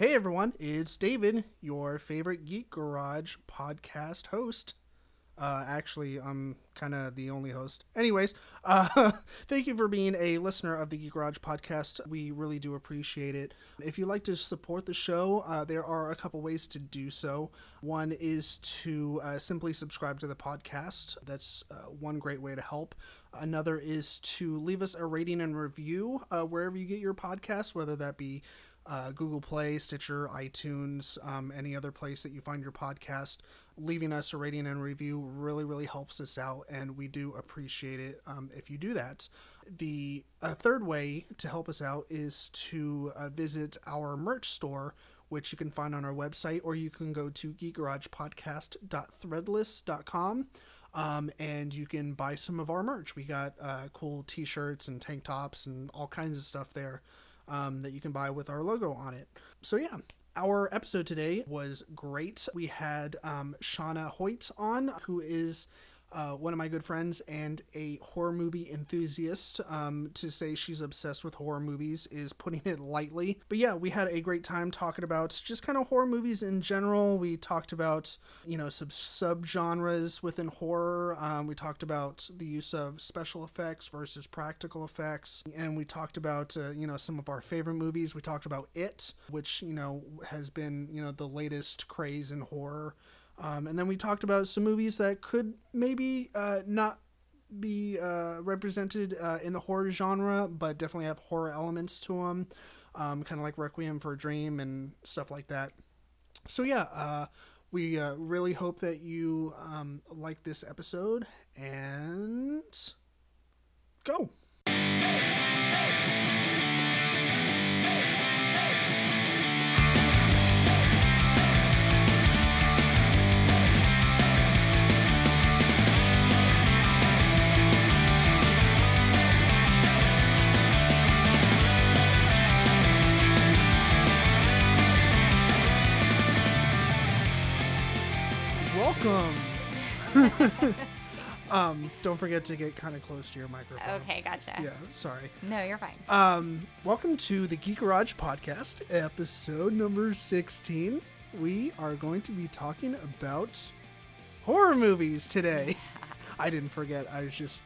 Hey everyone, it's David, your favorite Geek Garage podcast host. Uh, actually, I'm kind of the only host. Anyways, uh, thank you for being a listener of the Geek Garage podcast. We really do appreciate it. If you'd like to support the show, uh, there are a couple ways to do so. One is to uh, simply subscribe to the podcast. That's uh, one great way to help. Another is to leave us a rating and review uh, wherever you get your podcast, whether that be uh, Google Play, Stitcher, iTunes, um, any other place that you find your podcast. Leaving us a rating and review really, really helps us out, and we do appreciate it um, if you do that. The third way to help us out is to uh, visit our merch store, which you can find on our website, or you can go to geekgaragepodcast.threadless.com. Um, and you can buy some of our merch. We got uh, cool t-shirts and tank tops and all kinds of stuff there um, that you can buy with our logo on it. So yeah, our episode today was great. We had um, Shauna Hoyt on, who is uh, one of my good friends and a horror movie enthusiast. Um, to say she's obsessed with horror movies is putting it lightly. But yeah, we had a great time talking about just kind of horror movies in general. We talked about, you know, sub subgenres within horror. Um, we talked about the use of special effects versus practical effects. And we talked about, uh, you know, some of our favorite movies. We talked about It, which, you know, has been, you know, the latest craze in horror. Um, and then we talked about some movies that could maybe uh, not be uh, represented uh, in the horror genre, but definitely have horror elements to them, um, kind of like Requiem for a Dream and stuff like that. So, yeah, uh, we uh, really hope that you um, like this episode and go. Welcome. um, don't forget to get kind of close to your microphone. Okay, gotcha. Yeah, sorry. No, you're fine. Um, welcome to the Geek Garage podcast, episode number 16. We are going to be talking about horror movies today. I didn't forget. I was just,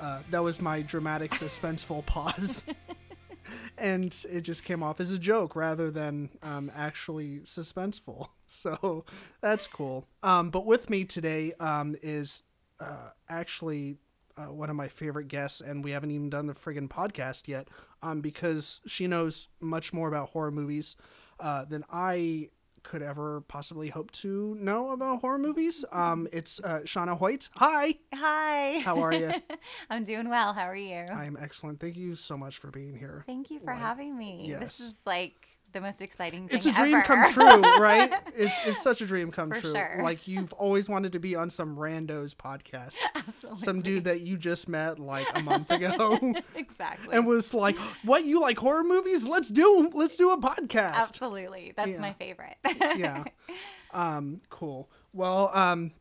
uh, that was my dramatic, suspenseful pause. and it just came off as a joke rather than um, actually suspenseful. So that's cool. Um, but with me today um, is uh, actually uh, one of my favorite guests, and we haven't even done the friggin' podcast yet um, because she knows much more about horror movies uh, than I could ever possibly hope to know about horror movies. Um, it's uh, Shauna Hoyt. Hi. Hi. How are you? I'm doing well. How are you? I am excellent. Thank you so much for being here. Thank you for Like, having me. yes. This is like the most exciting thing It's a dream ever. come true, right? It's it's such a dream come For true. sure. Like you've always wanted to be on some randos podcast. Absolutely. Some dude that you just met like a month ago. exactly. and was like, "What you like horror movies? Let's do let's do a podcast." Absolutely. That's Yeah. my favorite. yeah. Um, cool. Well, um,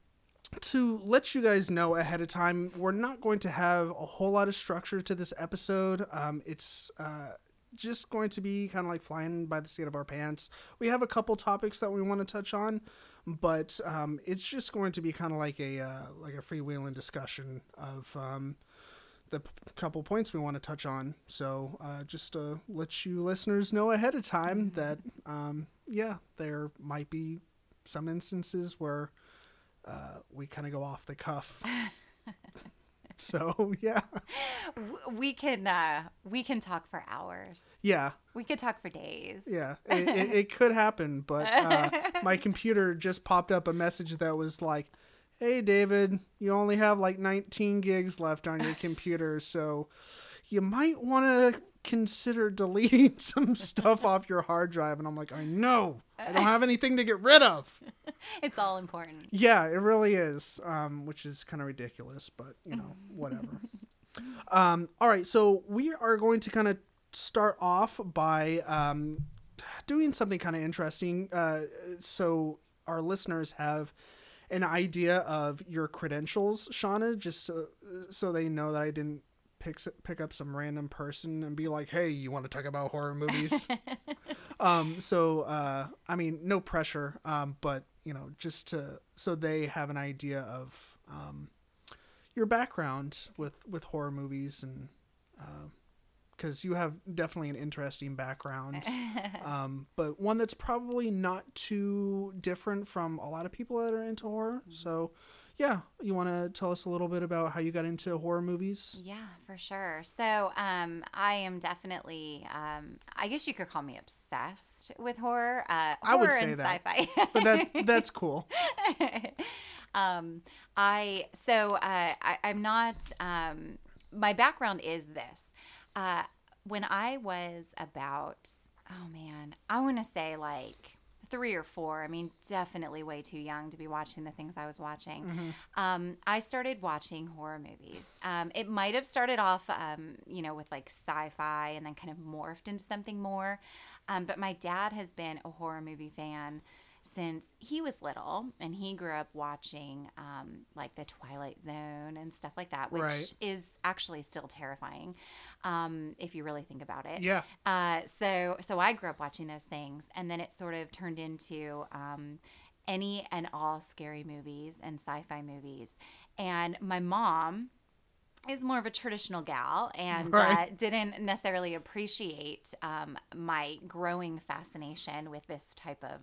to let you guys know ahead of time, we're not going to have a whole lot of structure to this episode. Um, it's uh, just going to be kind of like flying by the seat of our pants. We have a couple topics that we want to touch on, but um, it's just going to be kind of like a uh, like a freewheeling discussion of um, the p- couple points we want to touch on. So uh, just to let you listeners know ahead of time that um, yeah, there might be some instances where uh, we kind of go off the cuff. so yeah, we can uh we can talk for hours. yeah, We could talk for days. yeah. It, it, it could happen, but uh, my computer just popped up a message that was like, "Hey, David, you only have like 19 gigs left on your computer, so you might want to." Consider deleting some stuff off your hard drive and I'm like I know I don't have anything to get rid of It's all important. Yeah, it really is, um, which is kind of ridiculous, but you know, whatever. um, all right, so we are going to kind of start off by um, doing something kind of interesting, uh, so our listeners have an idea of your credentials, Shauna, just so, so they know that I didn't pick s- pick up some random person and be like, "Hey, you want to talk about horror movies?" um, so uh, I mean, no pressure, um, but you know, just to so they have an idea of um, your background with with horror movies and. because you have definitely an interesting background, um, but one that's probably not too different from a lot of people that are into horror. So, yeah, you want to tell us a little bit about how you got into horror movies? Yeah, for sure. So, um, I am definitely, um, I guess you could call me obsessed with horror. Uh, I would say and that. sci-fi. But that that's cool. um, I so uh, I, I'm not. Um, my background is this. Uh, when I was about, oh man, I want to say like three or four. I mean, definitely way too young to be watching the things I was watching. Um, I started watching horror movies. Um, it might have started off, um, you know, with like sci-fi and then kind of morphed into something more. Um, but my dad has been a horror movie fan since he was little and he grew up watching um, like the twilight zone and stuff like that which Right. is actually still terrifying um, if you really think about it Yeah. uh, so so i grew up watching those things and then it sort of turned into um, any and all scary movies and sci-fi movies and my mom is more of a traditional gal and uh, didn't necessarily appreciate um, my growing fascination with this type of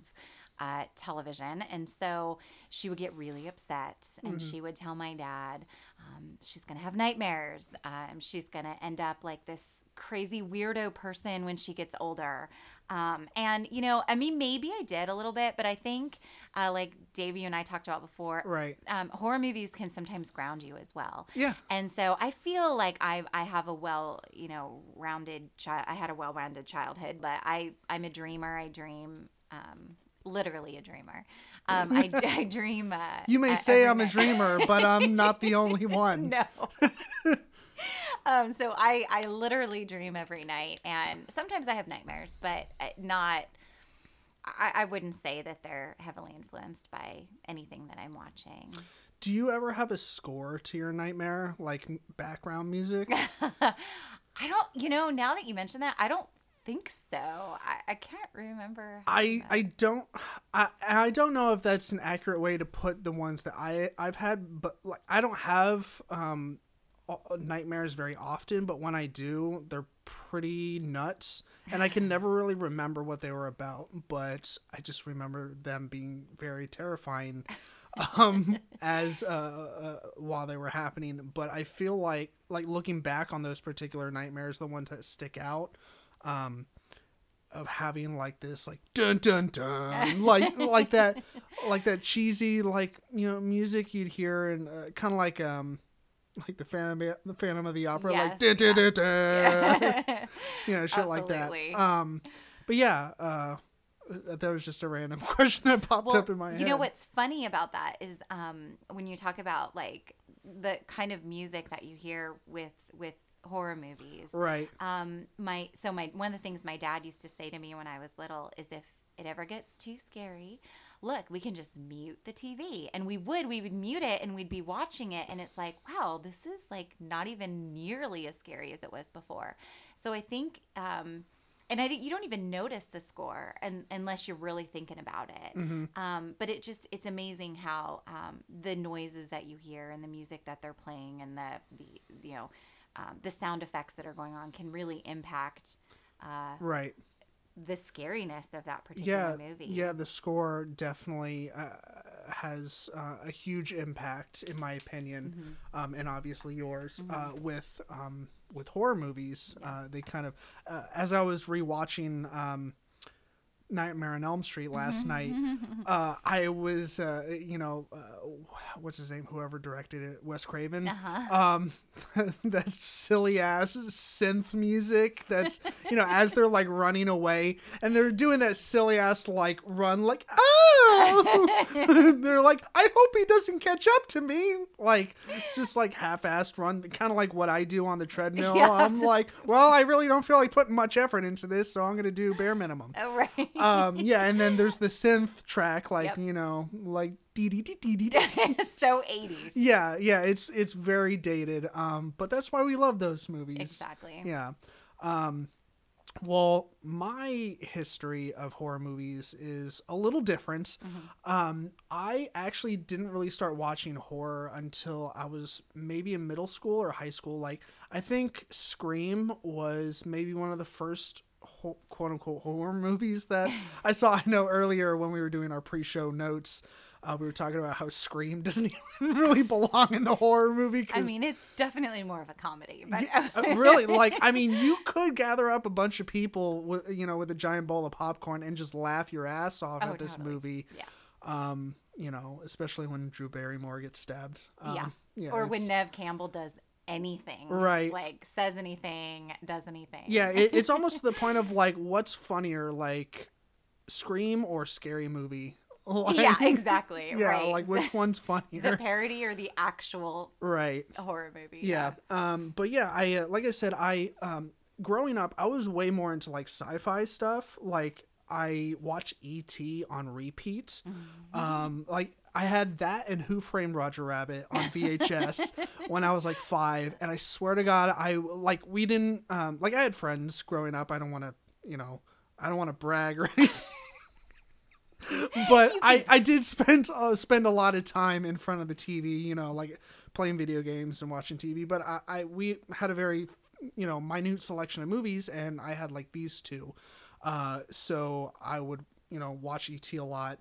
uh, television. And so she would get really upset and she would tell my dad um, she's going to have nightmares. Um, she's going to end up like this crazy weirdo person when she gets older. Um, and, you know, I mean, maybe I did a little bit, but I think, uh, like Dave, you and I talked about before, Right. um, horror movies can sometimes ground you as well. Yeah. And so I feel like I I have a well you know rounded child. I had a well rounded childhood, but I I'm a dreamer. I dream. Um, literally a dreamer. Um, I, I dream. Uh, You may uh, say I'm a dreamer, but I'm not the only one. no. um, so I I literally dream every night, and sometimes I have nightmares, but uh, not. I, I wouldn't say that they're heavily influenced by anything that I'm watching. Do you ever have a score to your nightmare, like background music? I don't, you know, now that you mention that, I don't think so. I, I can't remember. I I don't I I don't know if that's an accurate way to put the ones that I I've had, but like I don't have um nightmares very often, but when I do, they're pretty nuts, and I can never really remember what they were about, but I just remember them being very terrifying. um as uh, uh while they were happening but i feel like like looking back on those particular nightmares the ones that stick out um of having like this like dun dun dun like like that like that cheesy like you know music you'd hear and uh, kind of like um like the phantom the phantom of the opera like Yes, dun, dun, dun, dun. you know shit like that. Um but yeah uh that was just a random question that popped up in my head You know what's funny about that is um, when you talk about like the kind of music that you hear with with horror movies. right Um, my so my one of the things my dad used to say to me when I was little is if it ever gets too scary, look, we can just mute the TV. And we would, we would mute it and we'd be watching it and it's like, wow, this is like not even nearly as scary as it was before. So I think um and I, you don't even notice the score and, unless you're really thinking about it. Um, but it just it's amazing how um, the noises that you hear and the music that they're playing and the the you know um, the sound effects that are going on can really impact uh, right the scariness of that particular yeah movie. yeah the score definitely uh, has uh, a huge impact in my opinion Mm-hmm. um, and obviously yours uh, with um, with horror movies uh, they kind of uh, as i was rewatching um, Nightmare on Elm Street last night. Uh, I was, uh, you know, uh, what's his name? Whoever directed it, Wes Craven. Um, that silly ass synth music. That's you know, as they're like running away and they're doing that silly ass like run, like oh, they're like, I hope he doesn't catch up to me. Like just like half-assed run, kind of like what I do on the treadmill. Yes. I'm like, well, I really don't feel like putting much effort into this, so I'm gonna do bare minimum Oh, right. Um yeah and then there's the synth track like Yep. you know like dee dee dee dee dee dee. so 80s. yeah, yeah, it's it's very dated. Um, but that's why we love those movies. Exactly. Yeah. Um, well, my history of horror movies is a little different. Um, I actually didn't really start watching horror until I was maybe in middle school or high school. Like, I think Scream was maybe one of the first quote unquote horror movies that I saw. I know earlier when we were doing our pre show notes. Uh, we were talking about how Scream doesn't even really belong in the horror movie. I mean, it's definitely more of a comedy, but uh, really like i mean you could gather up a bunch of people with you know with a giant bowl of popcorn and just laugh your ass off Oh, at this totally. movie yeah. um you know especially when drew barrymore gets stabbed um, yeah. yeah or when Neve Campbell does anything. Right. Like says anything, does anything. yeah it, it's almost to the point of like what's funnier like scream or scary movie Like, yeah, exactly. yeah right. like which one's funnier? the parody or the actual right horror movie. yeah um but yeah i uh, like i said i um growing up i was way more into like sci-fi stuff like i watch et on repeat um like i had that and who framed roger rabbit on vhs when i was like five and i swear to god i like we didn't um like i had friends growing up i don't want to you know i don't want to brag or anything but I, I did spend uh, spend a lot of time in front of the TV, you know, like playing video games and watching TV. But I, I we had a very you know minute selection of movies, and I had like these two, uh, so I would you know watch ET a lot,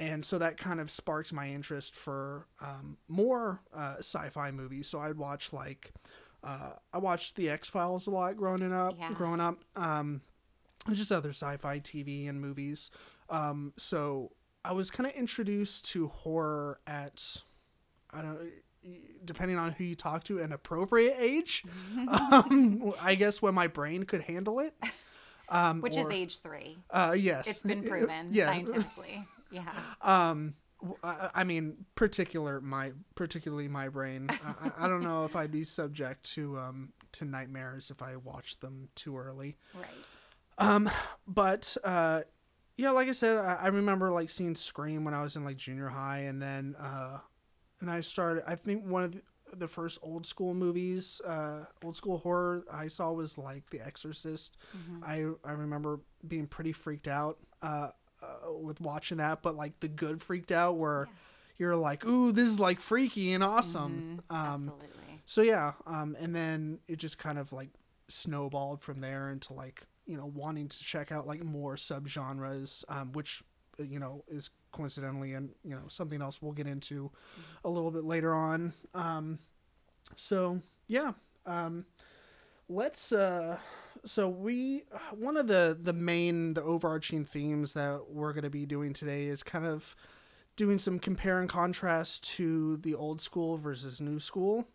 and so that kind of sparked my interest for um, more uh, sci-fi movies. So I'd watch like uh, I watched the X Files a lot growing up. Yeah. Growing up, um, just other sci-fi TV and movies. Um, so I was kind of introduced to horror at I don't depending on who you talk to an appropriate age. um, I guess when my brain could handle it. Um, Which or- is age three. uh, yes, It's been proven Yeah. scientifically. Yeah. Um, I, mean, particular my particularly my brain. I, I- don't know if I'd be subject to um to nightmares if I watched them too early. Right. Um, but uh, yeah, like I said, I, I remember like seeing Scream when I was in like junior high, and then uh, and I started. I think one of the, the first old school movies, uh, old school horror I saw was like The Exorcist. I I remember being pretty freaked out uh, uh, with watching that, but like the good freaked out where you're like, ooh, this is like freaky and awesome. Um, Absolutely. so yeah, um, and then it just kind of like snowballed from there into like you know wanting to check out like more subgenres, um, which uh, you know is coincidentally and you know something else we'll get into a little bit later on. Um, so yeah, um, let's. Uh, so we one of the the main the overarching themes that we're going to be doing today is kind of doing some compare and contrast to the old school versus new school.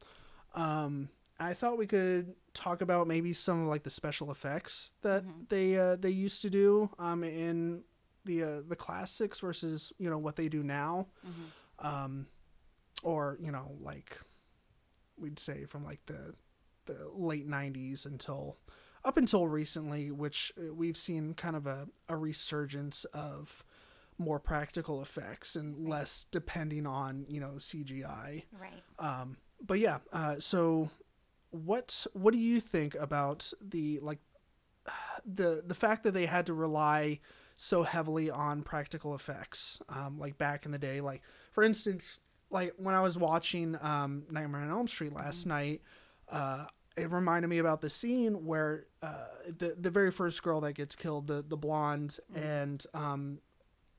Um, I thought we could talk about maybe some of like the special effects that they uh, they used to do um, in the uh, the classics versus you know what they do now, um, or you know like we'd say from like the the late '90s until up until recently, which uh, we've seen kind of a, a resurgence of more practical effects and less depending on you know CGI. Right. Um, but yeah, uh, so what what do you think about the like the the fact that they had to rely so heavily on practical effects um, like back in the day like for instance like when i was watching um, nightmare on elm street last night uh, it reminded me about the scene where uh, the the very first girl that gets killed the the blonde and um,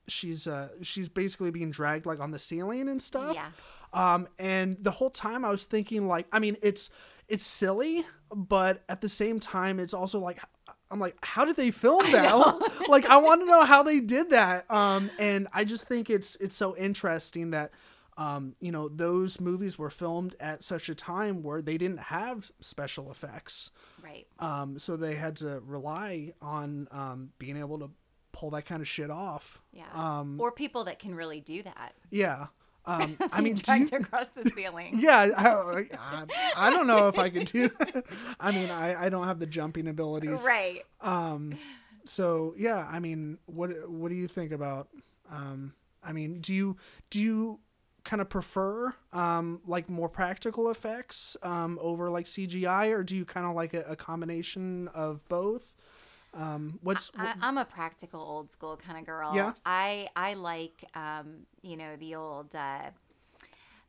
she's uh, she's basically being dragged like on the ceiling and stuff Yeah. um, and the whole time I was thinking like, I mean, it's it's silly, but at the same time, it's also like, I'm like, how did they film that? like, I want to know how they did that. Um, and I just think it's it's so interesting that, um, you know, those movies were filmed at such a time where they didn't have special effects. Right. Um, so they had to rely on um, being able to pull that kind of shit off. Yeah. Um, or people that can really do that. yeah. Um, I mean, do you, Dragged across the ceiling. yeah, I, I, I don't know if I could do that. I mean, I, I don't have the jumping abilities. Right. Um, so yeah, I mean, what what do you think about? Um, I mean, do you do you kind of prefer um, like more practical effects um, over like CGI, or do you kind of like a, a combination of both? Um, what's I, I'm a practical old school kind of girl. Yeah? I I like um, you know the old uh,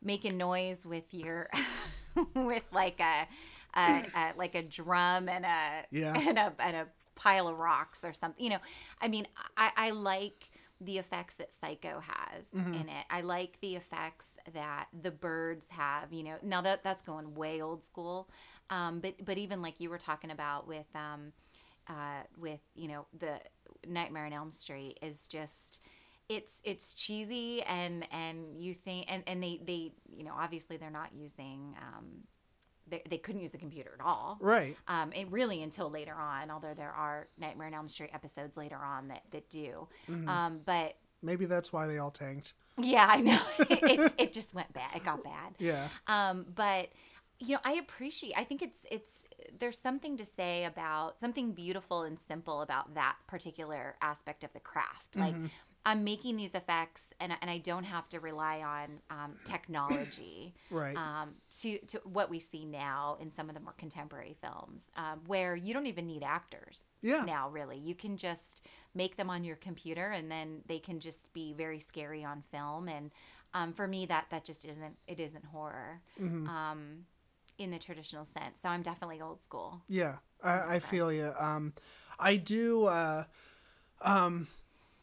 making noise with your with like a, a, a like a drum and a Yeah. and a and a pile of rocks or something. You know, I mean, I I like the effects that Psycho has Mm-hmm. in it. I like the effects that the birds have. You know, now that that's going way old school. Um, but but even like you were talking about with um, uh, with you know the Nightmare on Elm Street is just it's it's cheesy and and you think and and they they you know obviously they're not using um they, they couldn't use the computer at all right? um and really until later on although there are Nightmare on Elm Street episodes later on that that do um but Maybe that's why they all tanked. yeah I know it, it just went bad it got bad Yeah, um, but you know, I appreciate. I think it's it's there's something to say about something beautiful and simple about that particular aspect of the craft. Like I'm making these effects, and and I don't have to rely on um, technology. Right. Um, to to what we see now in some of the more contemporary films, um, where you don't even need actors. Yeah. Now, really, you can just make them on your computer, and then they can just be very scary on film. And um, for me, that that just isn't it isn't horror. Um, in the traditional sense. So I'm definitely old school. yeah. I, I feel you. Um, I do. Uh, um,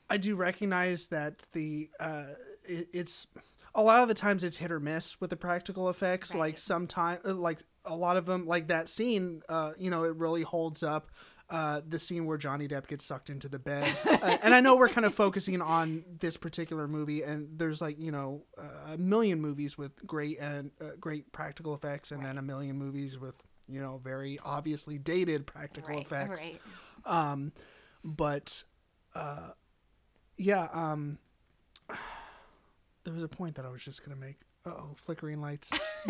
I do recognize that the uh, it, it's a lot of the times it's hit or miss with the practical effects. Like sometimes, like a lot of them, like that scene. Uh, you know, it really holds up. Uh, the scene where Johnny Depp gets sucked into the bed, uh, and I know we're kind of focusing on this particular movie, and there's like you know uh, a million movies with great and uh, great practical effects, and then a million movies with you know very obviously dated practical Right. effects Right. um but uh yeah um there was a point that i was just gonna make oh flickering lights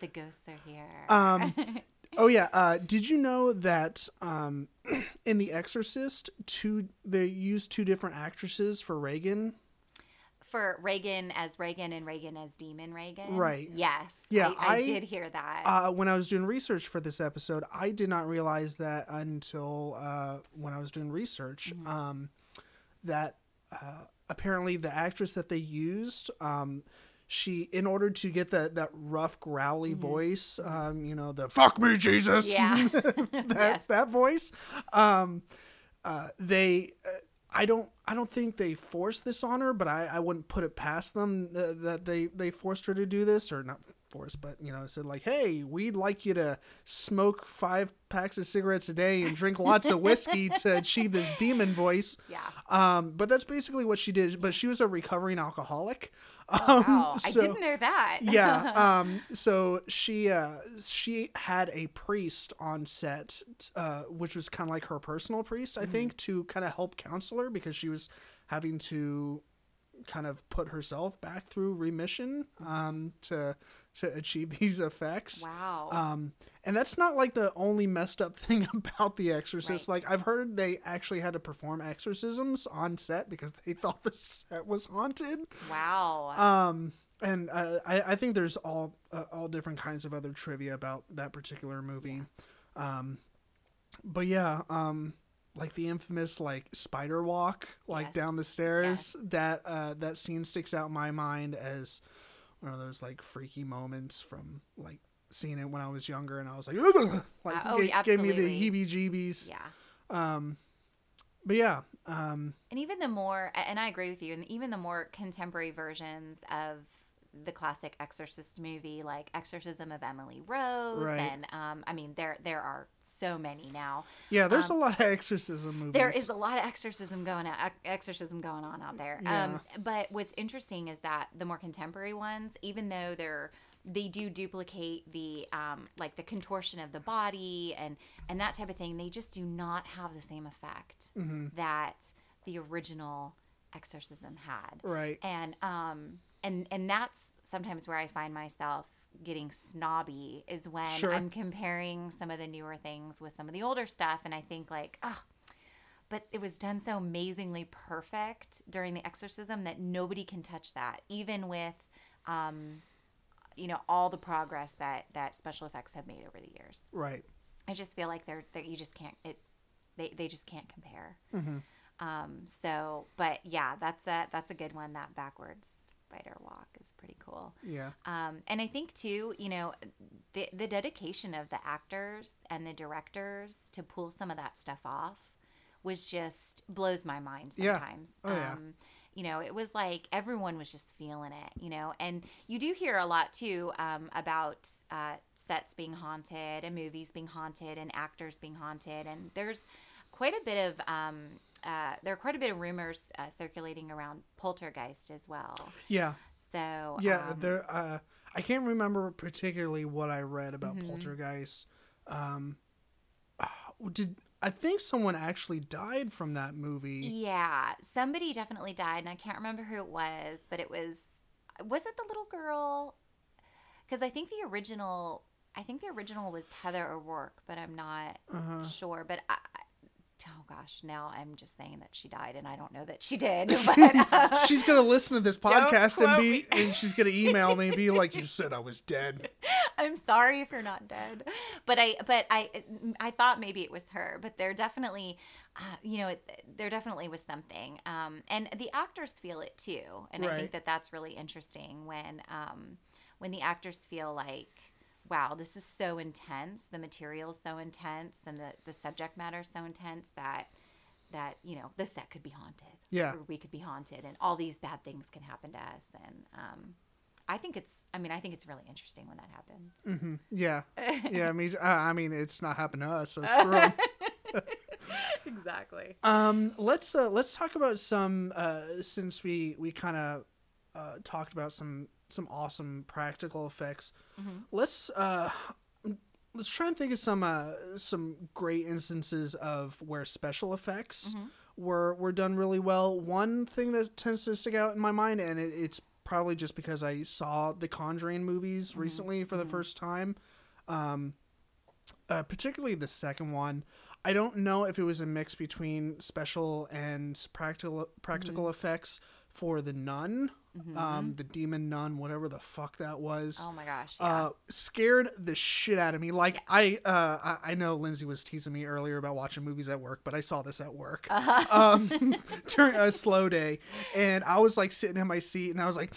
The ghosts are here. um oh yeah uh did you know that um in the exorcist two they used two different actresses for regan For Regan as Regan and Regan as Demon Regan. Right. Yes. Yeah, I, I, I- did hear that. uh, when I was doing research for this episode, I did not realize that until uh, when I was doing research. Um, that uh, apparently the actress that they used, um, she in order to get that that rough growly voice, um, you know, the "fuck me, Jesus," yeah. that Yes. that voice, um, uh, they. Uh, I don't. I don't think they forced this on her, but I, I wouldn't put it past them that they they forced her to do this, or not forced, but you know, said like, "Hey, we'd like you to smoke five packs of cigarettes a day and drink lots of whiskey to achieve this demon voice." Yeah. Um, but that's basically what she did. But she was a recovering alcoholic. Um, Wow. I so- didn't know that. yeah. Um, so she uh, she had a priest on set, uh, which was kind of like her personal priest, I think, to kind of help counsel her because she was having to kind of put herself back through remission um, to to achieve these effects. Wow. Um, and that's not like the only messed up thing about The Exorcist. Right. Like I've heard they actually had to perform exorcisms on set because they thought the set was haunted. wow. Um, and uh, I, I think there's all uh, all different kinds of other trivia about that particular movie. Um, but yeah, um, like the infamous like spider walk, like Yes. down the stairs. That uh, that scene sticks out in my mind as one of those like freaky moments from like seeing it when I was younger, and I was like, like Uh, oh, ga- gave me the heebie-jeebies. yeah. Um, but yeah, um, And even the more, and I agree with you, and even the more contemporary versions of the classic Exorcist movie, like Exorcism of Emily Rose, Right. and um, I mean, there there are so many now. yeah. There's a lot of exorcism movies. Um, There is a lot of exorcism going on, exorcism going on out there. Um, but what's interesting is that the more contemporary ones, even though they're they do duplicate the um, like the contortion of the body and and that type of thing, they just do not have the same effect that the original exorcism had. right. And um and and that's sometimes where I find myself getting snobby is when Sure. I'm comparing some of the newer things with some of the older stuff and I think like, oh, but it was done so amazingly perfect during the exorcism that nobody can touch that. Even with um, you know, all the progress that that special effects have made over the years. Right. I just feel like they're, they're you just can't it they, they just can't compare. Mm-hmm. Um, so, but yeah, that's a that's a good one. That backwards spider walk is pretty cool. Yeah. Um, and I think too, you know, the the dedication of the actors and the directors to pull some of that stuff off was just blows my mind Yeah. sometimes. Oh, yeah. Um, you know, it was like everyone was just feeling it, you know, and you do hear a lot too um, about uh, sets being haunted and movies being haunted and actors being haunted. And there's quite a bit of, um, uh, there are quite a bit of rumors uh, circulating around poltergeist as well. Yeah. So, Yeah. um, there. Uh, I can't remember particularly what I read about Mm-hmm. Poltergeist. Um, did I think someone actually died from that movie? Yeah, somebody definitely died, and I can't remember who it was, but it was was it the little girl? Because I think the original, I think the original was Heather O'Rourke, but I'm not Uh-huh. sure. But I, I- oh gosh, now I'm just saying that she died, and I don't know that she did. But uh, She's gonna listen to this podcast and be, me. and she's gonna email me and be like, "You said I was dead." I'm sorry if you're not dead, but I but I I thought maybe it was her, but there definitely, uh, you know, it, there definitely was something, um, and the actors feel it too, and I think that that's really interesting when um, when the actors feel like. Wow, this is so intense. The material is so intense, and the, the subject matter is so intense that that you know the set could be haunted. Yeah. we could be haunted, and all these bad things can happen to us. And um, I think it's. I mean, I think it's really interesting when that happens. Yeah, yeah. I mean, uh, I mean, it's not happened to us, so screw. Exactly. Um, let's uh, let's talk about some uh, since we we kind of uh, talked about some some awesome practical effects. Let's uh, let's try and think of some uh, some great instances of where special effects were were done really well. One thing that tends to stick out in my mind, and it, it's probably just because I saw the Conjuring movies recently for the first time. Um, uh, particularly the second one. I don't know if it was a mix between special and practical practical Mm-hmm. effects for the nun, um, the demon nun, whatever the fuck that was. Oh my gosh. Yeah. Uh, scared the shit out of me. Like I, uh, I, I know Lindsay was teasing me earlier about watching movies at work, but I saw this at work Uh-huh. um, during a slow day, and I was like sitting in my seat, and I was like,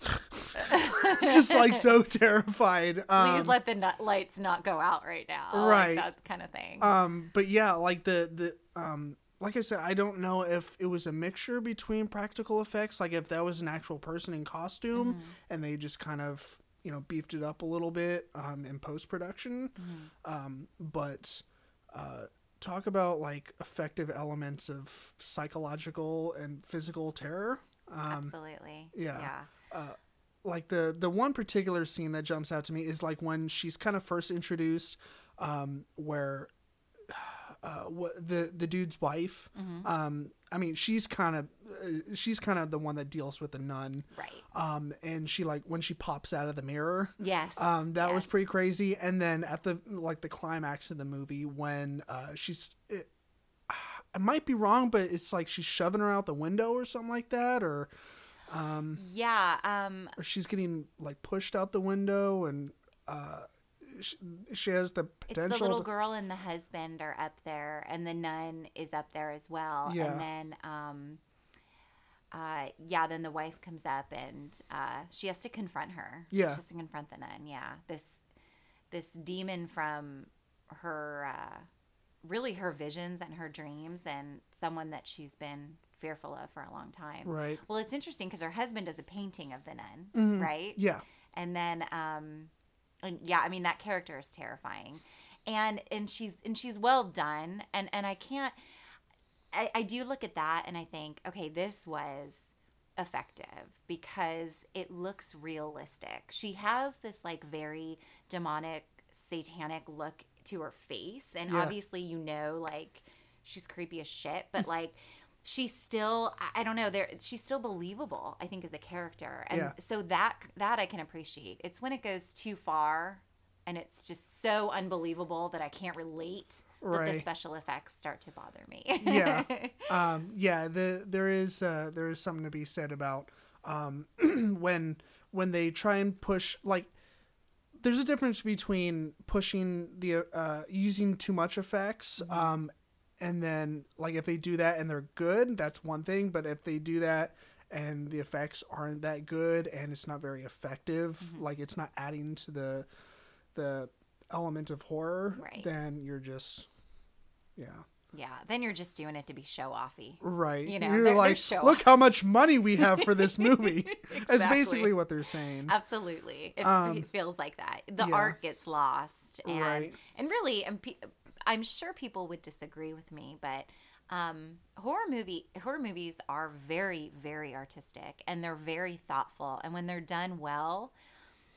just like so terrified. Um, Please let the nut lights not go out right now. like Right. that kind of thing. Um, but yeah, like the the um, like I said, I don't know if it was a mixture between practical effects, like if that was an actual person in costume, Mm-hmm. and they just kind of you know beefed it up a little bit um, in post production. Mm-hmm. Um, but uh, talk about like effective elements of psychological and physical terror. Um, Absolutely. yeah. Yeah. like the the one particular scene that jumps out to me is like when she's kind of first introduced um where uh what the the dude's wife um i mean she's kind of uh, she's kind of the one that deals with the nun Right. um and she like when she pops out of the mirror Yes. um that was pretty crazy and then at the like the climax of the movie when uh she's it, I might be wrong, but it's like she's shoving her out the window or something like that, or um, yeah. Um. or she's getting like pushed out the window and uh she, she has the potential. It's the little to- girl and the husband are up there, and the nun is up there as well. Yeah. And then, um, uh, yeah, then the wife comes up and uh, she has to confront her. Yeah. She has to confront the nun. Yeah. This this demon from her, uh, really her visions and her dreams, and someone that she's been fearful of for a long time. right Well, it's interesting because her husband does a painting of the nun, right? Mm-hmm. yeah and then um and yeah i mean that character is terrifying. And and she's and she's well done. And and i can't i i do look at that and i think okay this was effective because it looks realistic. She has this like very demonic satanic look to her face. And Yeah. obviously you know like she's creepy as shit. But like she's still I- don't know there she's still believable i think as a character. And Yeah. so that that i can appreciate. It's when it goes too far and it's just so unbelievable that i can't relate that Right. the special effects start to bother me. Yeah. Um yeah the there is uh there is something to be said about um when when they try and push like there's a difference between pushing the uh using too much effects um and then like if they do that and they're good that's one thing but if they do that and the effects aren't that good and it's not very effective like it's not adding to the the element of horror Right. then you're just yeah Yeah. Then you're just doing it to be show offy. right You know, you're they're- they're like show look how much money we have for this movie that's basically what they're saying Absolutely, it Um, feels like that. The yeah. art gets lost, and Right. and really, and I'm sure people would disagree with me, but um, horror movie horror movies are very very artistic and they're very thoughtful, and when they're done well,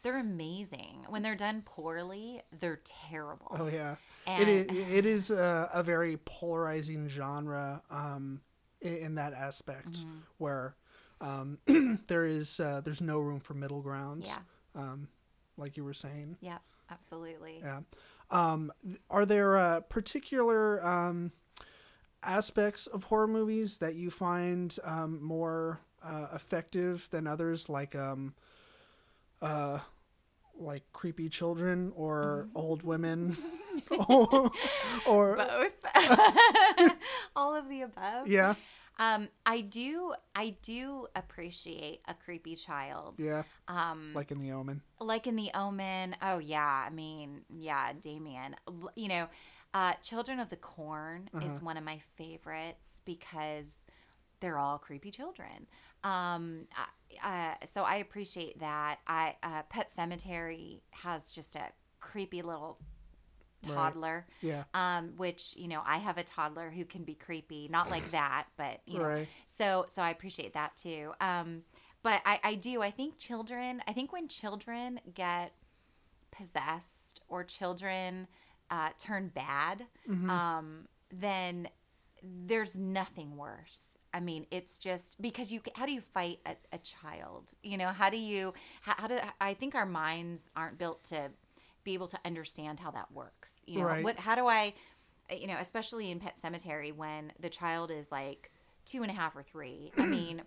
they're amazing. When they're done poorly, they're terrible. Oh yeah, And- it is. It is a, a very polarizing genre um, in, in that aspect, Mm-hmm. where um, there is uh, there's no room for middle grounds. Yeah. Um, like you were saying. Yeah, absolutely. Yeah. Um, are there uh, particular um, aspects of horror movies that you find um, more uh, effective than others, like um, uh, like creepy children or old women, or, or Both, all of the above. yeah, Um, I do, I do appreciate a creepy child. yeah, Um, like in The Omen. like in the omen. Oh yeah. I mean yeah damien. You know uh children of the corn is one of my favorites because they're all creepy children. Um uh, so i appreciate that. I uh, pet sematary has just a creepy little Right. toddler Yeah, um which you know i have a toddler who can be creepy not like that but you know Right. so so i appreciate that too um but i i do i think children i think when children get possessed or children uh turn bad um then there's nothing worse. I mean, it's just because you. How do you fight a, a child? You know, how do you? How, how do I think our minds aren't built to be able to understand how that works? You know, Right. what? How do I? Eh, you know, especially in Pet Sematary when the child is like two and a half or three. I mean.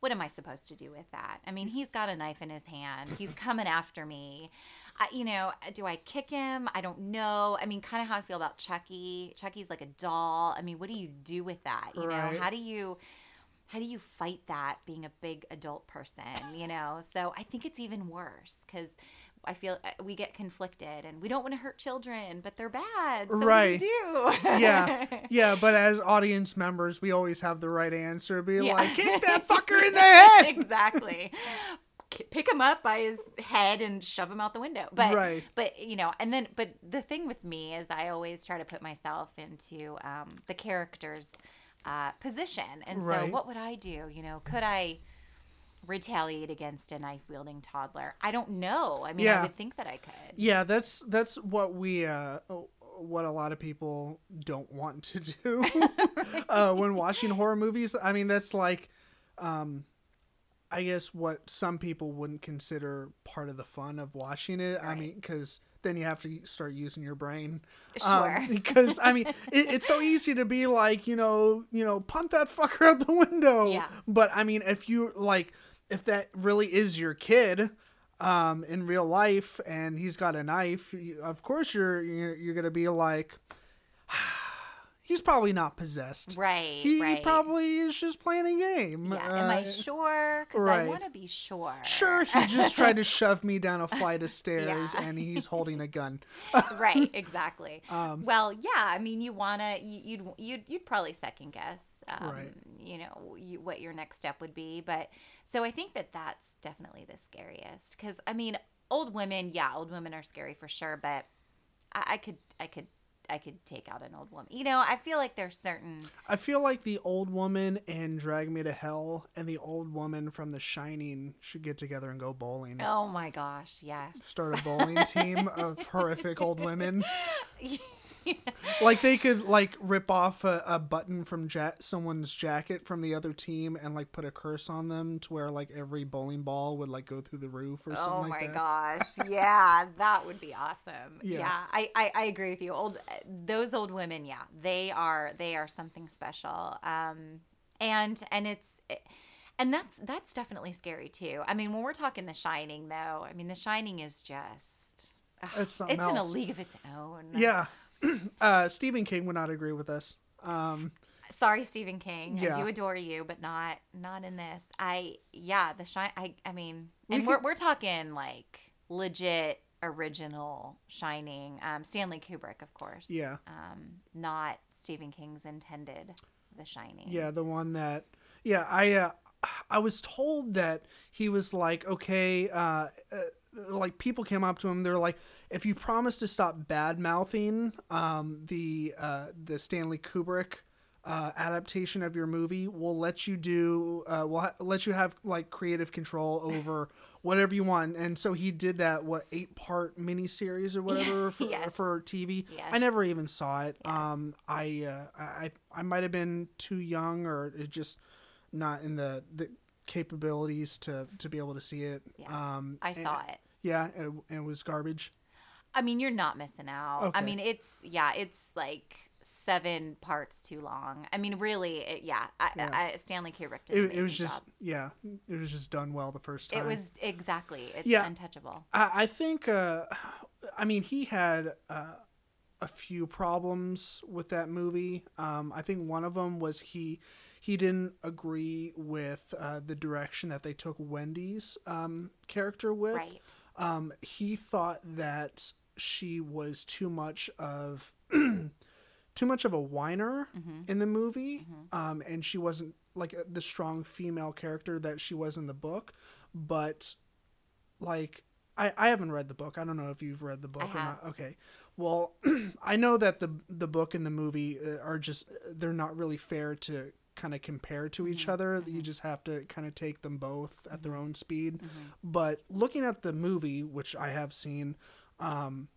What am I supposed to do with that? I mean, he's got a knife in his hand. He's coming after me. I, you know, do I kick him? I don't know. I mean, kind of how I feel about Chucky. Chucky's like a doll. I mean, what do you do with that? You Right. know, how do you how do you fight that being a big adult person, you know? So, I think it's even worse cuz I feel uh, we get conflicted and we don't want to hurt children, but they're bad. So Right. we do. yeah, yeah. But as audience members, we always have the right answer. Be Yeah. like, kick that fucker in the head. exactly. Pick him up by his head and shove him out the window. But Right. but you know, and then but the thing with me is I always try to put myself into um, the character's uh, position, and so what would I do? You know, could I retaliate against a knife wielding toddler? I don't know. I mean, Yeah. I would think that I could. Yeah, that's that's what we uh what a lot of people don't want to do uh when watching horror movies. I mean, that's like um I guess what some people wouldn't consider part of the fun of watching it. I mean, cuz then you have to start using your brain. Sure. Um, because I mean, it, it's so easy to be like, you know, you know, punt that fucker out the window. Yeah. But I mean, if you like, if that really is your kid, um, in real life, and he's got a knife, of course you're you're, you're gonna be like, he's probably not possessed. Right. He right. probably is just playing a game. Yeah. Am I Uh, sure? Because right. I want to be sure. Sure, he just tried to shove me down a flight of stairs, Yeah. and he's holding a gun. right exactly Um, well yeah i mean you want to you'd you'd you'd probably second guess um, Right. you know you, what your next step would be but so i think that that's definitely the scariest because i mean old women yeah old women are scary for sure but I, I could i could i could take out an old woman you know i feel like there's certain I feel like the old woman in Drag Me to Hell and the old woman from The Shining should get together and go bowling. oh my gosh yes Start a bowling team of horrific old women. Like they could like rip off a, a button from ja- someone's jacket from the other team and like put a curse on them to where like every bowling ball would like go through the roof or something Oh like my that. gosh. Yeah, that would be awesome. Yeah. Yeah. I, I, I agree with you. Old those old women, yeah. They are they are something special. Um and and it's and that's that's definitely scary too. I mean, when we're talking The Shining, though, I mean, The Shining is just ugh, It's it's in a league of its own. Yeah. uh, Stephen King would not agree with us. Um, Sorry, Stephen King. Yeah. I do adore you, but not not in this. I yeah, The Shine. I I mean, We and we're we're talking like legit original Shining. Um, Stanley Kubrick, of course. yeah. Um, not Stephen King's intended The Shining. Yeah, the one that yeah, I uh, I was told that he was like, okay, uh, uh like people came up to him, they're like, if you promise to stop bad mouthing um the uh the Stanley Kubrick uh, adaptation of your movie we'll let you do uh, we'll ha- let you have like creative control over whatever you want and so he did that what eight part miniseries or whatever for, Yes. for tv Yes. i never even saw it um i uh, i i might have been too young or it just not in the the capabilities to to be able to see it Yeah. um I and- saw it. yeah it, it was garbage I mean, you're not missing out. Okay. I mean, it's yeah, it's like seven parts too long. I mean, really, it, yeah. I, Yeah. I, Stanley Kubrick did. it, it was just job. yeah it was just done well the first time It was exactly. It's Yeah. untouchable. I, I think, uh, I mean, he had uh, a few problems with that movie. Um, I think one of them was he he didn't agree with uh, the direction that they took Wendy's um, character with. Right. Um, he thought that she was too much of too much of a whiner Mm-hmm. in the movie, um, and she wasn't like uh, the strong female character that she was in the book. But like, I I haven't read the book. I don't know if you've read the book or have. not. Okay, well, I know that the the book and the movie uh, are just they're not really fair to kind of compare to each other. You just have to kind of take them both at their own speed. But looking at the movie, which I have seen, um,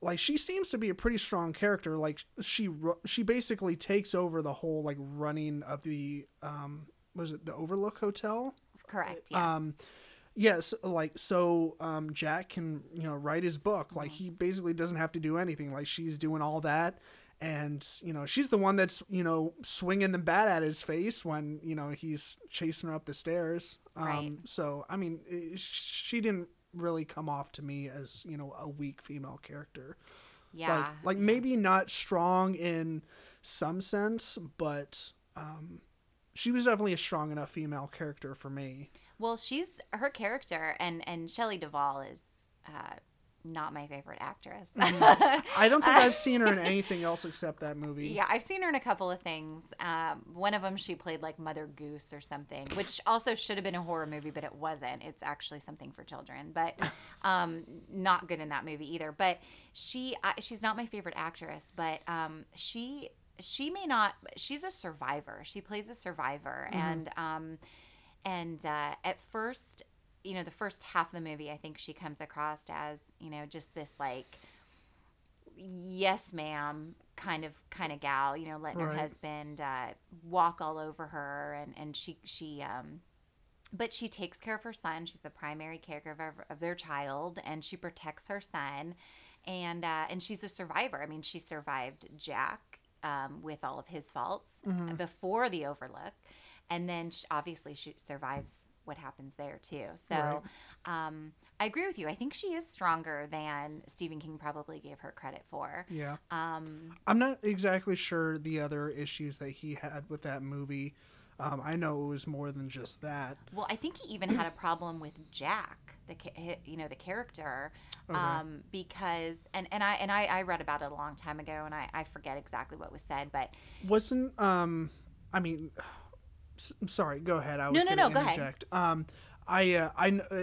like she seems to be a pretty strong character. Like she she basically takes over the whole like running of the um was it the Overlook Hotel? Correct. Yeah. Um yes, like so um Jack can, you know, write his book. Like he basically doesn't have to do anything. Like she's doing all that and you know she's the one that's you know swinging the bat at his face when you know he's chasing her up the stairs um Right. so i mean it, she didn't really come off to me as you know a weak female character yeah. like like maybe not strong in some sense but um she was definitely a strong enough female character for me well, she's her character, and and Shelley Duvall is uh, not my favorite actress. i don't think i've seen her in anything else except that movie Yeah, I've seen her in a couple of things. Um, one of them, she played like Mother Goose or something, which also should have been a horror movie, but it wasn't. It's actually something for children, but um, not good in that movie either. But she, I, she's not my favorite actress, but um, she, she may not. She's a survivor. She plays a survivor, and um, and uh, at first. You know, the first half of the movie, I think she comes across as, you know, just this like yes ma'am kind of kind of gal you know letting her husband uh, walk all over her and and she she um but she takes care of her son. She's the primary caregiver of, their child and she protects her son. And uh, and she's a survivor. I mean she survived jack um, with all of his faults before the overlook. And then she, obviously she survives what happens there too. So um, i agree with you. I think she is stronger than stephen king probably gave her credit for. Yeah. Um, i'm not exactly sure the other issues that he had with that movie. Um, i know it was more than just that. Well, I think he even had a problem with Jack, the you know the character, um, because and and I and I, I read about it a long time ago, and I, I forget exactly what was said, but wasn't um i mean s- sorry go ahead i was no, gonna no, go ahead. interject um i uh, i uh,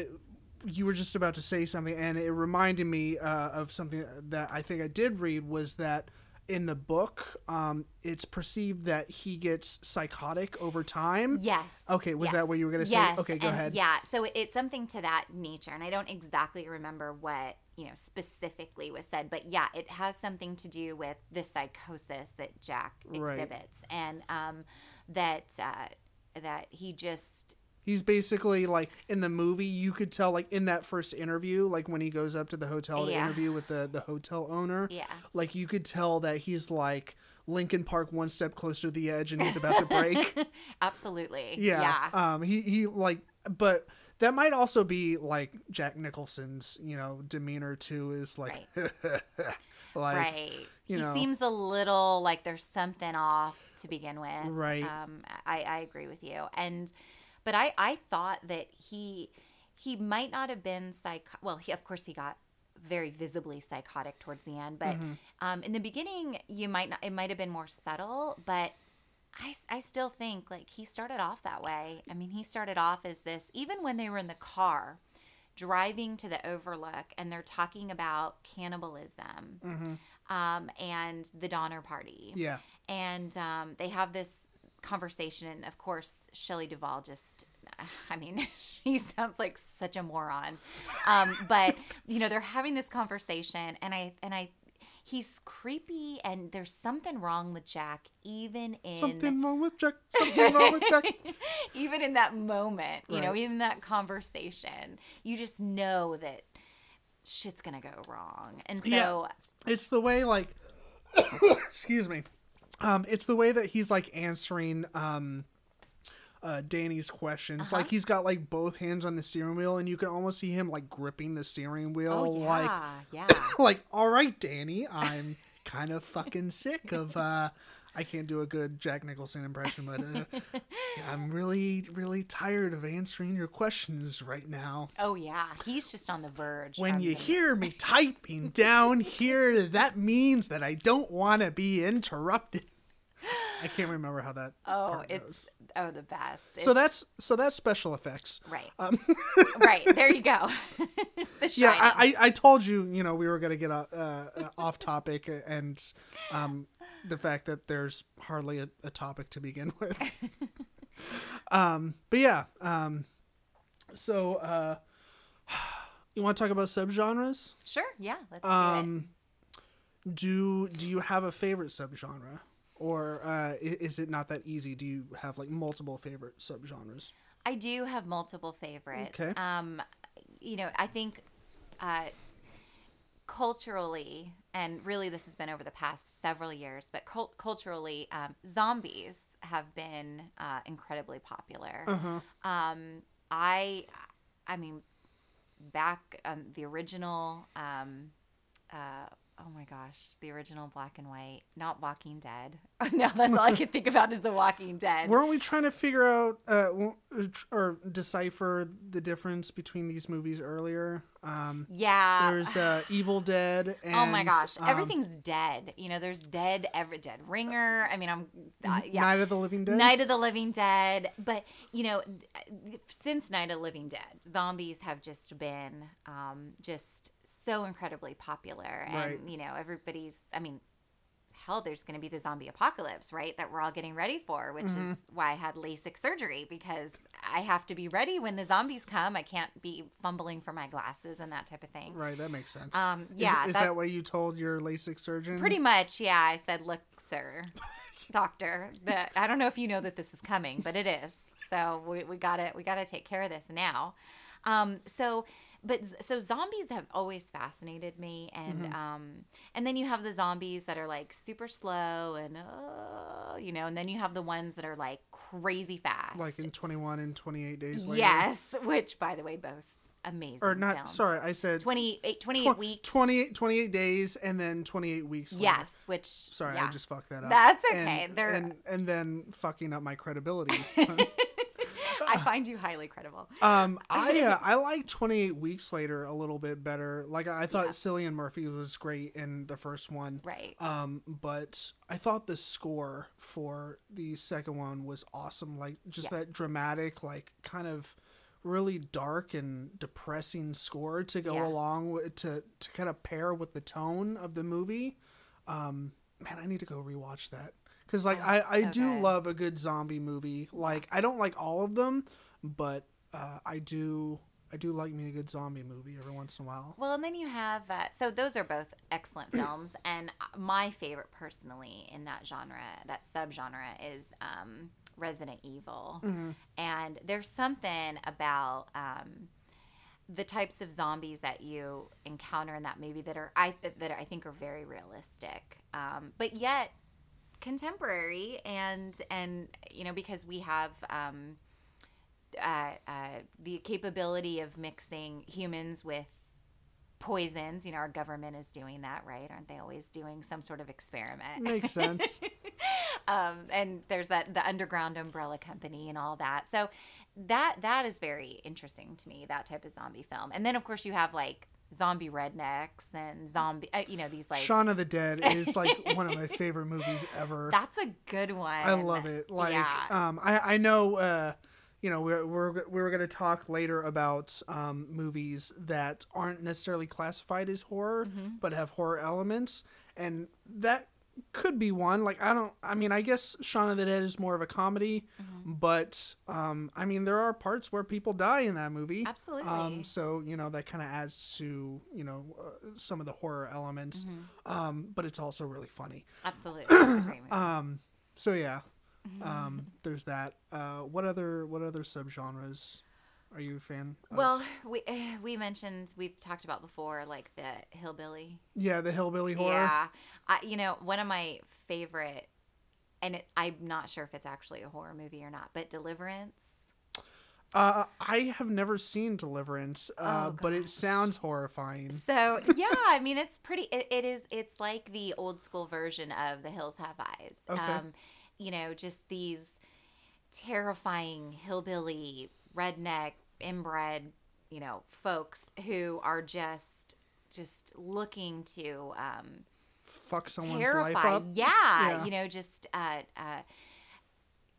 you were just about to say something and it reminded me uh, of something that i think i did read was that in the book um it's perceived that he gets psychotic over time yes. Okay, was that yes, what you were gonna say? Yes, Okay, go and ahead. Yeah, so it's something to that nature, and I don't exactly remember what you know specifically was said, but yeah, it has something to do with the psychosis that Jack Right. exhibits, and um, that uh, that he just He's basically like in the movie. You could tell, like in that first interview, like when he goes up to the hotel to Yeah. interview with the the hotel owner. Yeah. Like you could tell that he's like Linkin Park one step closer to the edge and he's about to break. Absolutely. yeah. Yeah. Um he he like but that might also be like Jack Nicholson's, you know, demeanor too is like like right. he know. seems a little like there's something off to begin with. Right. Um, I, I agree with you. And, but I, I thought that he, he might not have been psych. Well, he, of course he got very visibly psychotic towards the end, but Mm-hmm. um, in the beginning, you might not, it might have been more subtle, but I, I still think like he started off that way. I mean, he started off as this, even when they were in the car driving to the overlook and they're talking about cannibalism um, and the Donner Party. Mm-hmm. yeah. And um, they have this conversation. And of course, Shelley Duvall just, I mean, she sounds like such a moron. Um, but, you know, they're having this conversation and I, and I, he's creepy and there's something wrong with Jack, even in Something wrong with Jack. Something wrong with Jack. even in that moment, you know, even in that conversation, you just know that shit's gonna go wrong. And so, Yeah. It's the way like excuse me. Um it's the way that he's like answering um uh Danny's questions. Uh-huh. Like he's got like both hands on the steering wheel and you can almost see him like gripping the steering wheel oh like yeah, yeah, like all right Danny, I'm kind of fucking sick of uh I can't do a good Jack Nicholson impression, but uh, I'm really, really tired of answering your questions right now. oh yeah. He's just on the verge. When you the- hear me typing down here, that means that I don't want to be interrupted. I can't remember how that. oh, it's goes. oh the best. so that's so that's special effects. right, Um, right. There you go. the yeah, I, I I told you, you know, we were gonna get uh, uh, off topic and um, the fact that there's hardly a, a topic to begin with. um, but yeah, um, so uh, you want to talk about subgenres? sure. Yeah. Let's do Um, do do you have a favorite subgenre, or uh, is it not that easy? Do you have like multiple favorite subgenres? I do have multiple favorites. Okay. Um, you know, I think uh, culturally, and really this has been over the past several years, but cult- culturally, um, zombies have been uh, incredibly popular. Uh-huh. Um, I, I mean, back on the original, um, uh, oh my gosh, the original black and white, not Walking Dead. now that's all I can think about is The Walking Dead. Weren't we trying to figure out uh, or decipher the difference between these movies earlier? Um, yeah. there's uh, Evil Dead. And, Oh my gosh, um, everything's dead. You know, there's dead, every dead ringer. I mean, I'm uh, yeah. Night of the Living Dead. Night of the Living Dead. But, you know, since Night of the Living Dead, zombies have just been um, just so incredibly popular. And, Right. you know, everybody's, I mean, hell, there's going to be the zombie apocalypse, right? That we're all getting ready for, which Mm-hmm. is why I had LASIK surgery because I have to be ready when the zombies come. I can't be fumbling for my glasses and that type of thing. Right, that makes sense. Um, yeah, is, that- that, what you told your LASIK surgeon? Pretty much, yeah. I said, "Look, sir, doctor, that I don't know if you know that this is coming, but it is. So we, we got to we got to take care of this now." Um, so, but so zombies have always fascinated me, and Mm-hmm. um, and then you have the zombies that are like super slow and uh, you know, and then you have the ones that are like crazy fast. like in 21 and 28 days later. yes, which by the way, both amazing. Or not, films. sorry, I said 28, 28 tw- weeks. 28, 28 days and then 28 weeks later. Yes, which Sorry, yeah. I just fucked that up. That's okay. And, They're- and, and then fucking up my credibility. I find you highly credible. um, I uh, I like 28 weeks later a little bit better. Like I thought Yeah. Cillian Murphy was great in the first one. Right. Um, but I thought the score for the second one was awesome. Like just Yeah. that dramatic, like kind of really dark and depressing score to go Yeah. along with to to kind of pair with the tone of the movie. Um, man, I need to go rewatch that because like I I Oh, so do good. love a good zombie movie. Like I don't like all of them, but uh, I do. I do like me a good zombie movie every once in a while. Well, and then you have uh, so those are both excellent films, and uh, my favorite personally in that genre, that subgenre, is um, Resident Evil. And there's something about um, the types of zombies that you encounter in that movie that are I that I think are very realistic, um, but yet contemporary and and you know because we have um, uh, uh, the capability of mixing humans with poisons. You know, our government is doing that, right? Aren't they always doing some sort of experiment? Makes sense. um, and there's that the underground umbrella company and all that. So that that is very interesting to me. That type of zombie film. And then of course you have like zombie rednecks and zombie. Uh, you know these like. Shaun of the Dead is like one of my favorite movies ever. That's a good one. I love it. Like, yeah. um, I I know. Uh, you know, we're we're we're gonna talk later about um, movies that aren't necessarily classified as horror, Mm-hmm. but have horror elements, and that could be one. Like, I don't. I mean, I guess Shaun of the Dead is more of a comedy, Mm-hmm. But um, I mean, there are parts where people die in that movie. Absolutely. Um, so you know that kind of adds to you know uh, some of the horror elements, Mm-hmm. um, but it's also really funny. Absolutely. It's a great movie. Um, so yeah, Mm-hmm. um, there's that. Uh, what other what other subgenres are you a fan? Of? well, we eh, we mentioned we've talked about before like the hillbilly. yeah, the hillbilly horror. Yeah, I, you know one of my favorite, and it, I'm not sure if it's actually a horror movie or not, but Deliverance. Uh, I have never seen Deliverance, uh, Oh, but it sounds horrifying. So yeah, I mean it's pretty. It, it is. It's like the old school version of The Hills Have Eyes. Okay. Um, you know, just these terrifying hillbilly, redneck, inbred, you know, folks who are just just looking to um, Fuck someone's terrify. life up. Yeah, Yeah. you know, just uh, uh,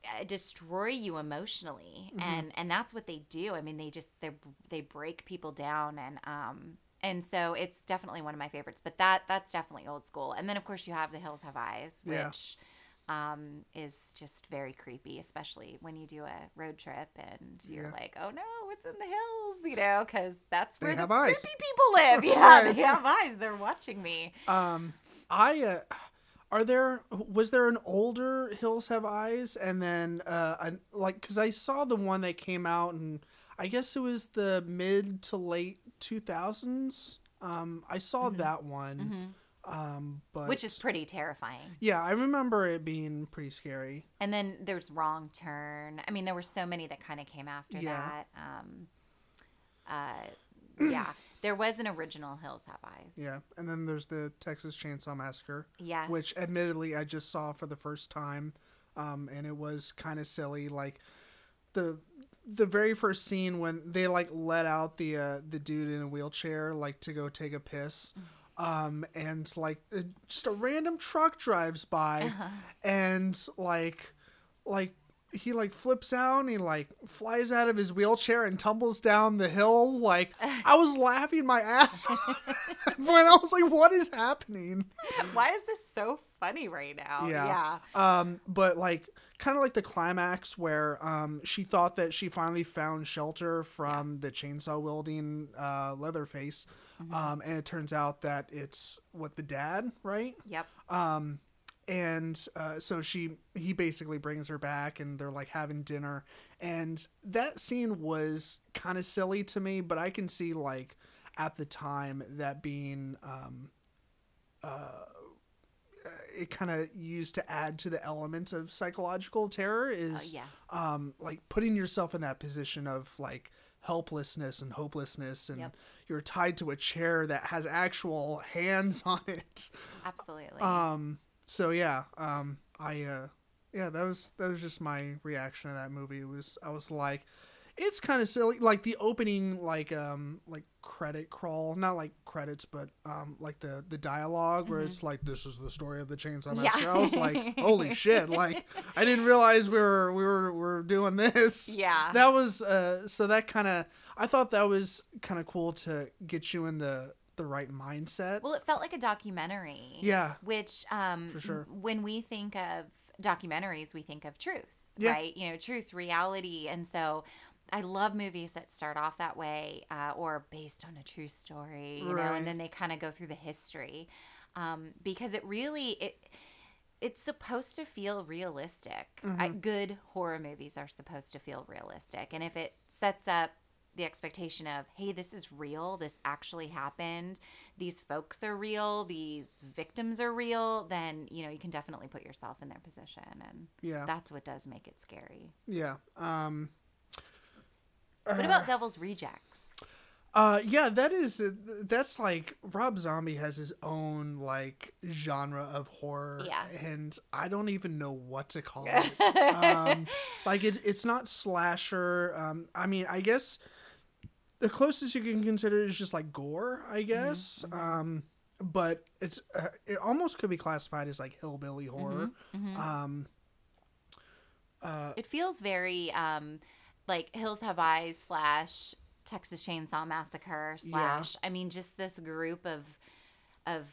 uh, destroy you emotionally, Mm-hmm. and and that's what they do. I mean, they just they they break people down, and um and so it's definitely one of my favorites. But that that's definitely old school. And then of course you have The Hills Have Eyes, which. Yeah. Um, is just very creepy, especially when you do a road trip and you're Yeah. like, "Oh no, it's in the hills," you know, because that's They where the have eyes. creepy people live. Yeah, Right. they have eyes. They're watching me. Um, I uh, are there was there an older Hills Have Eyes and then uh an, like because I saw the one that came out and I guess it was the mid to late two thousands. Um, I saw that one. Um, but Mm-hmm. which is pretty terrifying. yeah, I remember it being pretty scary. And then there's Wrong Turn. I mean, there were so many that kind of came after Yeah. that. Um, uh, yeah, there was an original Hills Have Eyes. Yeah, and then there's the Texas Chainsaw Massacre. Yes. which admittedly I just saw for the first time, um, and it was kind of silly. Like the the very first scene when they like let out the uh, the dude in a wheelchair like to go take a piss. Um, and like just a random truck drives by, and like, like he like flips out and he like flies out of his wheelchair and tumbles down the hill. Like I was laughing my ass off when I was like, "What is happening?" Why is this so funny right now? Yeah. Um, but like kind of like the climax where um she thought that she finally found shelter from the chainsaw wielding uh Leatherface. Um, and it turns out that it's what the dad, right? Yep. Um, and uh, so she he basically brings her back and they're like having dinner and that scene was kind of silly to me but i can see like at the time that being um uh it kind of used to add to the elements of psychological terror is yeah. um like putting yourself in that position of like helplessness and hopelessness and Yep. you're tied to a chair that has actual hands on it Absolutely. um. So yeah. Um. I. Uh. Yeah. That was that was just my reaction to that movie. It was I was like, it's kind of silly. Like the opening, like um, like credit crawl, not like credits, but um, like the the dialogue where it's like, this is the story of the Chainsaw Mm-hmm. Yeah. Massacre. I was like, holy shit! Like I didn't realize we were we were we were doing this. Yeah. That was uh. So that kind of I thought that was kind of cool to get you in the the right mindset. well, it felt like a documentary. Yeah. Which, um, For sure. when we think of documentaries, we think of truth, Yeah. right? You know, truth, reality. And so I love movies that start off that way uh, or based on a true story, you know, and then they kind of go through the history um, because it really, it, it's supposed to feel realistic. I, good horror movies are supposed to feel realistic. And if it sets up the expectation of, hey, this is real. This actually happened. These folks are real. These victims are real. Then you know you can definitely put yourself in their position, and Yeah. that's what does make it scary. Yeah. Um. What about Devil's Rejects? Uh, yeah, that is that's like Rob Zombie has his own like genre of horror, Yeah. and I don't even know what to call it. um, like it's it's not slasher. Um, I mean, I guess the closest you can consider is just like gore, I guess. Um, but it's uh, it almost could be classified as like hillbilly horror. Um, It feels very um, like Hills Have Eyes slash Texas Chainsaw Massacre slash. I mean, just this group of of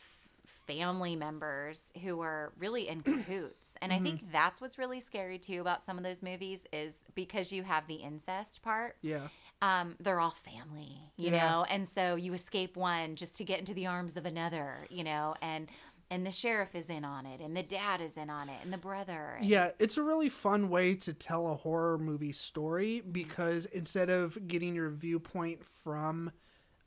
family members who are really in cahoots, and I think that's what's really scary too about some of those movies is because you have the incest part. yeah, Um, they're all family, you Yeah. know, and so you escape one just to get into the arms of another, you know, and and the sheriff is in on it, and the dad is in on it, and the brother. and- Yeah, it's a really fun way to tell a horror movie story because instead of getting your viewpoint from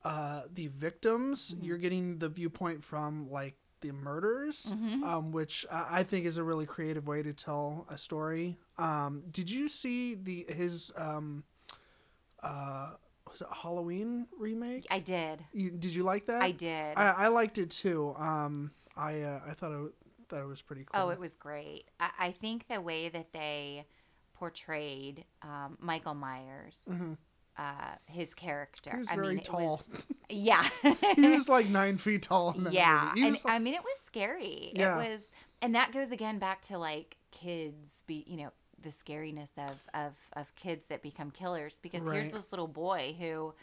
uh, the victims, you're getting the viewpoint from like the murders, um, which I I think is a really creative way to tell a story. Um, did you see the his um, uh, was it Halloween remake? I did. You, did you like that? I did. I, I liked it too. Um, I uh, I thought it thought it was pretty cool. Oh, it was great. I, I think the way that they portrayed um, Michael Myers, uh, his character. Mm-hmm. He was I very mean, it tall. was yeah, he was like nine feet tall. In that yeah. And like- I mean, it was scary. Yeah. It was, and that goes again back to like kids be, you know, the scariness of of of kids that become killers. Because here's this little boy who,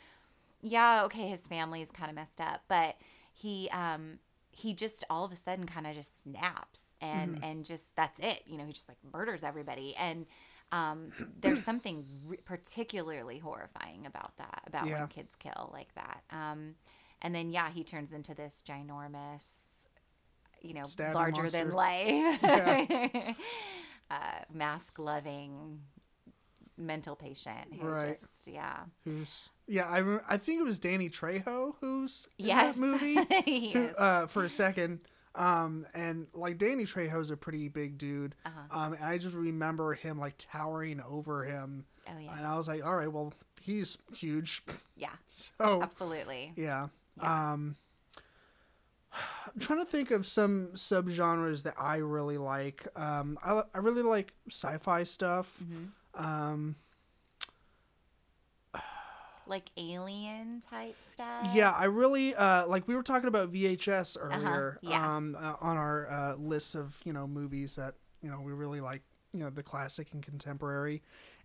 yeah, okay, his family is kind of messed up, but he um he just all of a sudden kind of just snaps and Mm-hmm. and just that's it you know he just like murders everybody and um there's something re- particularly horrifying about that about Yeah. when kids kill like that um and then yeah he turns into this ginormous you know Stabbing larger than monster. life uh mask loving mental patient who Right. just yeah who's yeah I I think it was Danny Trejo who's in yes that movie he who, uh, for a second. Um, and like Danny Trejo's a pretty big dude. Uh-huh. Um, and I just remember him like towering over him, oh yeah and I was like, all right, well, he's huge. yeah So absolutely yeah. Um, I'm trying to think of some subgenres that I really like. Um, I, I really like sci-fi stuff. Mm-hmm. Um, like alien type stuff Yeah, I really uh, like. We were talking about VHS earlier, Uh-huh, yeah. um, uh, on our uh, list of you know movies that you know we really like, you know, the classic and contemporary,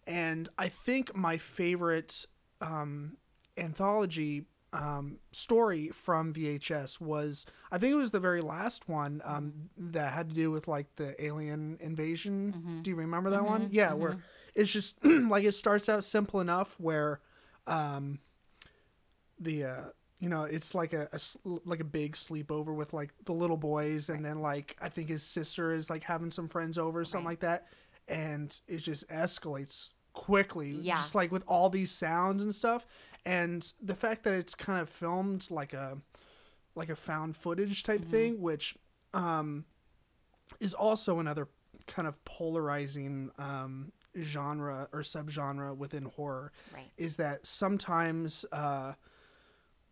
and I think my favorite um, anthology um, story from VHS was I think it was the very last one um, that had to do with like the alien invasion. Do you remember that one? Yeah, where it's just like it starts out simple enough where um, the uh you know it's like a, a like a big sleepover with like the little boys and then like i think his sister is like having some friends over or something Right. like that and it just escalates quickly Yeah. just like with all these sounds and stuff and the fact that it's kind of filmed like a like a found footage type Mm-hmm. thing which um is also another kind of polarizing um genre or subgenre within horror right is that sometimes uh,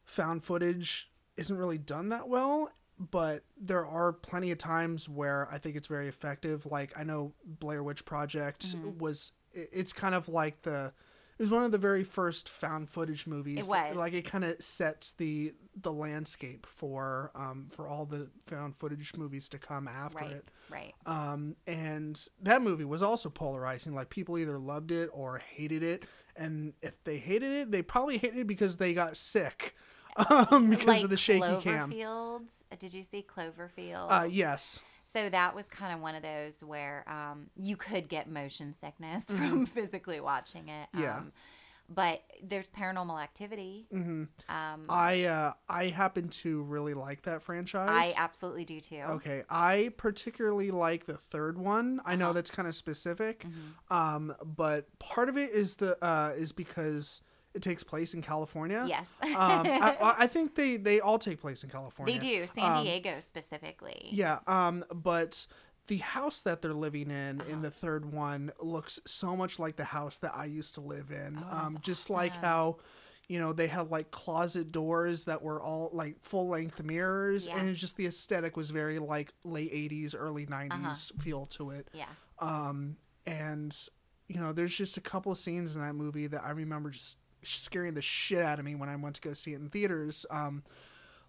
found footage isn't really done that well, but there are plenty of times where I think it's very effective. Like I know Blair Witch Project Mm-hmm. was it's kind of like the it was one of the very first found footage movies. It was. like it kind of sets the the landscape for um for all the found footage movies to come after right it. right Um, and that movie was also polarizing. Like people either loved it or hated it, and if they hated it, they probably hated it because they got sick, um, because like of the shaky cam. Cloverfield. Uh, Did you see Cloverfield? Uh, yes, So that was kind of one of those where um, you could get motion sickness from physically watching it. Mm-hmm. Yeah. Um, but there's paranormal activity. hmm Um, I uh, I happen to really like that franchise. I absolutely do too. Okay, I particularly like the third one. I Uh-huh. know that's kind of specific, Mm-hmm. um, but part of it is the uh, is because it takes place in California. Yes. um, I, I- think they they all take place in California. they do. San Diego specifically. Yeah, um, but the house that they're living in in the third one looks so much like the house that I used to live in. Oh, um, just like how, you know, they had like closet doors that were all like full length mirrors, Yeah. and it's just the aesthetic was very like late '80s, early '90s Uh-huh. feel to it. Yeah. Um, and you know, there's just a couple of scenes in that movie that I remember just scaring the shit out of me when I went to go see it in theaters. Um,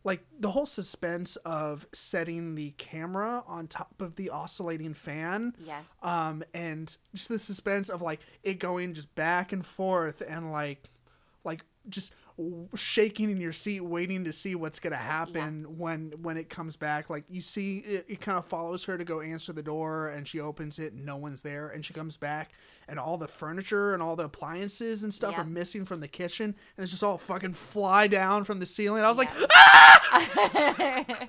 like the whole suspense of setting the camera on top of the oscillating fan. Yes. Um, and just the suspense of like it going just back and forth and like, like just shaking in your seat, waiting to see what's gonna happen when when it comes back. Like you see, it, it kind of follows her to go answer the door, and she opens it, and no one's there, and she comes back, and all the furniture and all the appliances and stuff Yeah. are missing from the kitchen, and it's just all fucking fly down from the ceiling. I was like,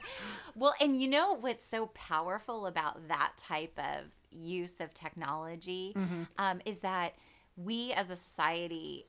well, and you know what's so powerful about that type of use of technology Mm-hmm. um, is that we as a society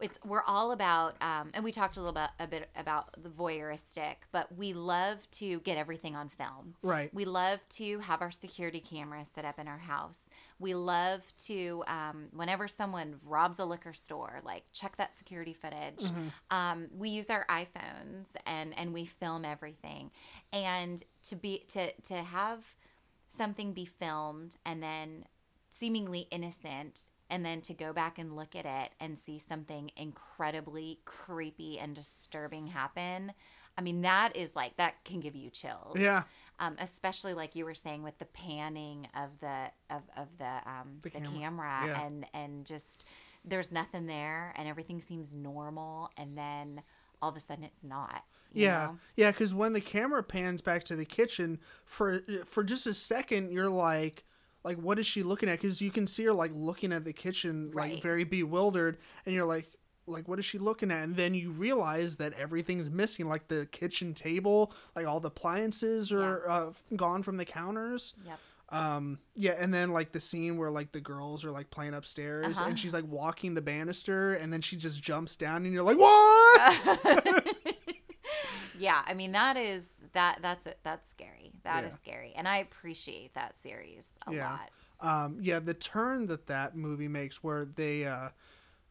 it's we're all about um, and we talked a little bit a bit about the voyeuristic but we love to get everything on film. Right. we love to have our security cameras set up in our house. We love to um, whenever someone robs a liquor store like check that security footage. Um, we use our iphones and and we film everything. And to be to to have something be filmed and then seemingly innocent and then to go back and look at it and see something incredibly creepy and disturbing happen i mean that is like that can give you chills yeah, um, especially like you were saying with the panning of the of, of the um the, camera. camera, Yeah. and and just there's nothing there and everything seems normal and then all of a sudden it's not Yeah, know? yeah. Because when the camera pans back to the kitchen for for just a second, you're like, like, what is she looking at? Because you can see her like looking at the kitchen, like Right. very bewildered, and you're like, like, what is she looking at? And then you realize that everything's missing, like the kitchen table, like all the appliances are uh, gone from the counters. yep Um, yeah, and then like the scene where like the girls are like playing upstairs, Uh-huh. and she's like walking the banister, and then she just jumps down, and you're like, what? yeah i mean that is that that's that's scary. That is Yeah. scary and i appreciate that series a Yeah. lot. Um yeah the turn that that movie makes where they uh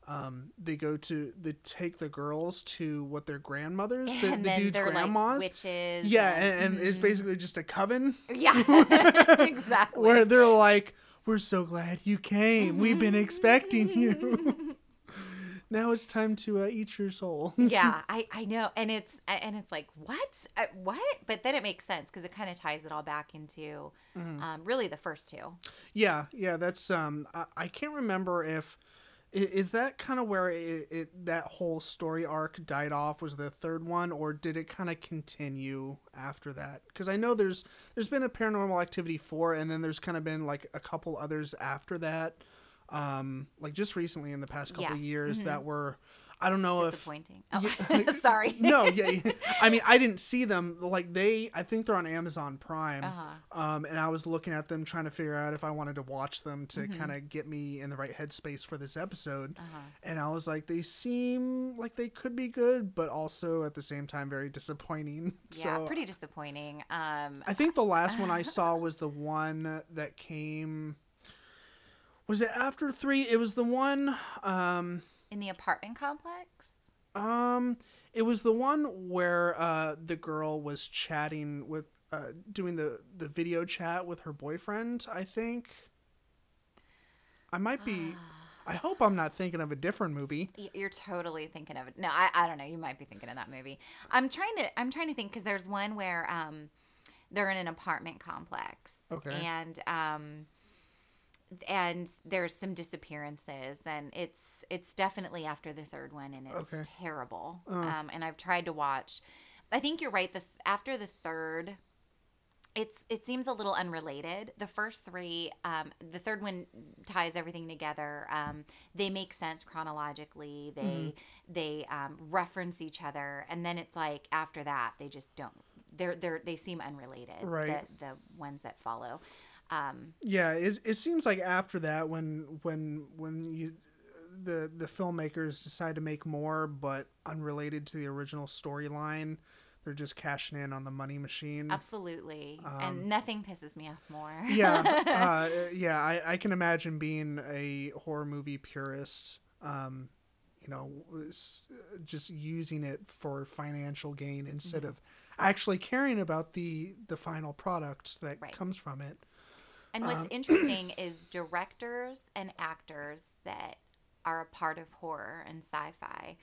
um they go to they take the girls to what their grandmothers the, the dude's grandmas like witches yeah and- and, and it's basically just a coven. Yeah exactly. Where they're like we're so glad you came. We've been expecting you now it's time to uh, eat your soul yeah i i know and it's and it's like what Uh, what but then it makes sense because it kind of ties it all back into Mm-hmm. um, really the first two Yeah, yeah, that's um I, I can't remember if is that kind of where it, it that whole story arc died off was the third one or did it kind of continue after that? Cuz I know there's there's been a paranormal activity 4 and then there's kind of been like a couple others after that. Um like just recently in the past couple Yeah. Mm-hmm. years that were I don't know if disappointing oh sorry no, yeah, yeah. I mean, I didn't see them. Like they, I think they're on Amazon Prime. Uh-huh. Um, and I was looking at them, trying to figure out if I wanted to watch them to Mm-hmm. kind of get me in the right headspace for this episode. Uh-huh. And I was like, they seem like they could be good, but also at the same time very disappointing. yeah so pretty disappointing um I think the last one I saw was the one that came. Was it after three? It was the one. Um, in the apartment complex Um, it was the one where uh the girl was chatting with uh doing the the video chat with her boyfriend. I think. I might be. I hope I'm not thinking of a different movie. You're totally thinking of it. No, I, I don't know. You might be thinking of that movie. I'm trying to I'm trying to think because there's one where um they're in an apartment complex Okay. and um and there's some disappearances and it's it's definitely after the third one and it's Okay. terrible. Um and I've tried to watch. I think you're right. The th- after the third it's it seems a little unrelated. The first three, um, the third one ties everything together. Um, they make sense chronologically. They Mm-hmm. they um, reference each other, and then it's like after that they just don't. They're they're they seem unrelated. Right. The, the ones that follow. Um, Yeah, it, it seems like after that when when when you the the filmmakers decide to make more, but unrelated to the original storyline. They're just cashing in on the money machine. Absolutely. and nothing pisses me off more. Um, yeah, uh, yeah. I, I can imagine being a horror movie purist. Um, you know, just using it for financial gain instead Mm-hmm. of actually caring about the the final product that Right. comes from it. And Um, what's interesting is directors and actors that are a part of horror and sci fi,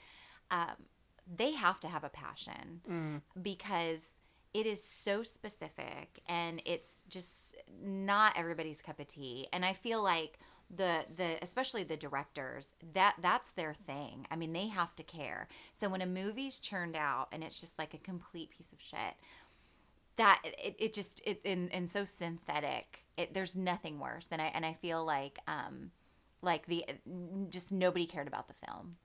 um, they have to have a passion Mm. because it is so specific and it's just not everybody's cup of tea. And I feel like the the especially the directors that that's their thing i mean they have to care so when a movie's churned out and it's just like a complete piece of shit that it, it just it and, and so synthetic it there's nothing worse. And i and i feel like um like the just nobody cared about the film.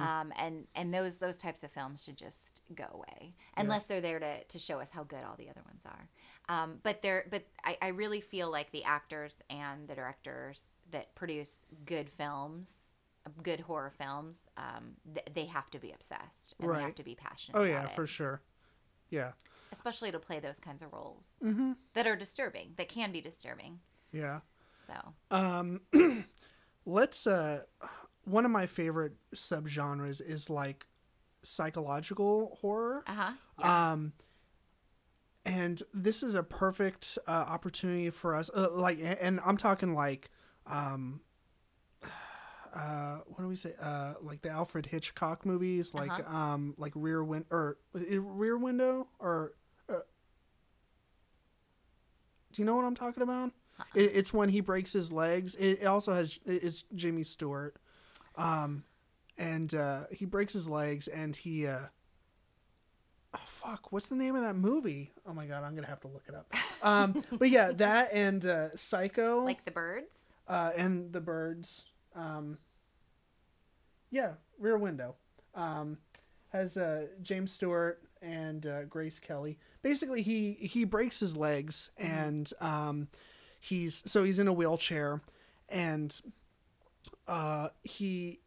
Um and and those those types of films should just go away. Unless they're there to to show us how good all the other ones are. Um but they're but i i really feel like the actors and the directors that produce good films good horror films um th- they have to be obsessed and they have to be passionate Oh yeah, it. for sure. Yeah, especially to play those kinds of roles Mm-hmm. that are disturbing, that can be disturbing. yeah. So, Um, let's. Uh, one of my favorite subgenres is like psychological horror. uh huh. Um, and this is a perfect uh, opportunity for us. Uh, like, and I'm talking like, um, uh, what do we say? Uh, like the Alfred Hitchcock movies, like Uh-huh. um, like Rear Wind or Rear Window or. Do you know what I'm talking about? It, it's when he breaks his legs. It, it also has it's Jimmy Stewart, um, and uh, he breaks his legs and he. Uh, oh, fuck, what's the name of that movie? Oh my god, I'm gonna have to look it up. Um, but yeah, that and uh, Psycho, like the birds. uh, and the birds. Um, yeah, Rear Window um, has uh, James Stewart and uh, Grace Kelly. Basically, he he breaks his legs and um, he's so he's in a wheelchair and uh, he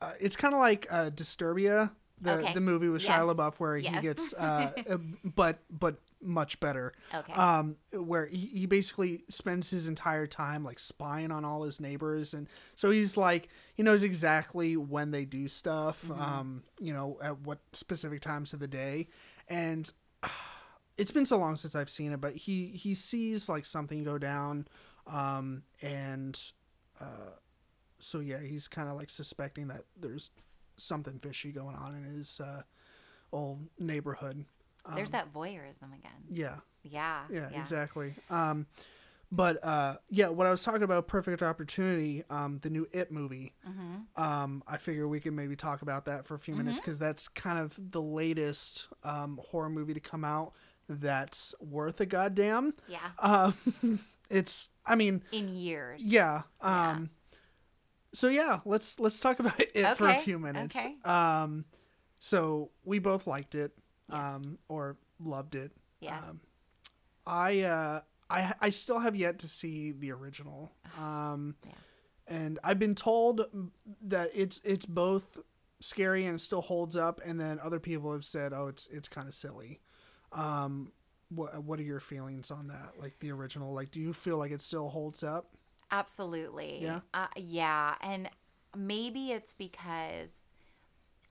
uh, it's kind of like uh, Disturbia. The, Okay. the movie with Yes. Shia LaBeouf where he gets uh, uh, but but much better. Okay. um where he, he basically spends his entire time like spying on all his neighbors. And so he's like he knows exactly when they do stuff um you know at what specific times of the day. And it's been so long since i've seen it but he he sees like something go down um and uh so yeah he's kind of like suspecting that there's something fishy going on in his uh old neighborhood There's that voyeurism again. yeah Yeah. yeah, exactly. Um, but uh, yeah, what I was talking about, Perfect Opportunity, um, the new It movie. Um, I figure we can maybe talk about that for a few minutes because that's kind of the latest um, horror movie to come out that's worth a goddamn. Yeah. Um, it's, I mean, In years. yeah. Um, So yeah, let's let's talk about it for a few minutes. okay. Um, so we both liked it, um, or loved it. Yes. Um, I uh, I I still have yet to see the original. Um, Yeah. and I've been told that it's it's both scary and it still holds up, and then other people have said, oh, it's it's kind of silly. Um, what what are your feelings on that? Like the original, like do you feel like it still holds up? Absolutely. Yeah? Uh, yeah. And maybe it's because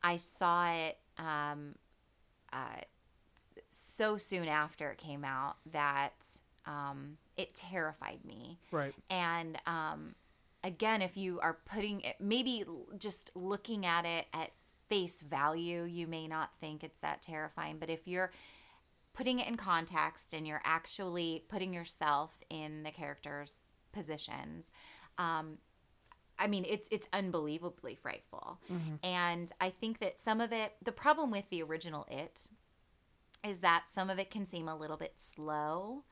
I saw it um, uh, so soon after it came out that um, it terrified me. Right. And um, again, if you are putting it, maybe just looking at it at face value, you may not think it's that terrifying. But if you're putting it in context and you're actually putting yourself in the characters' positions, um, I mean, it's it's unbelievably frightful. And I think that some of it, the problem with the original It, is that some of it can seem a little bit slow.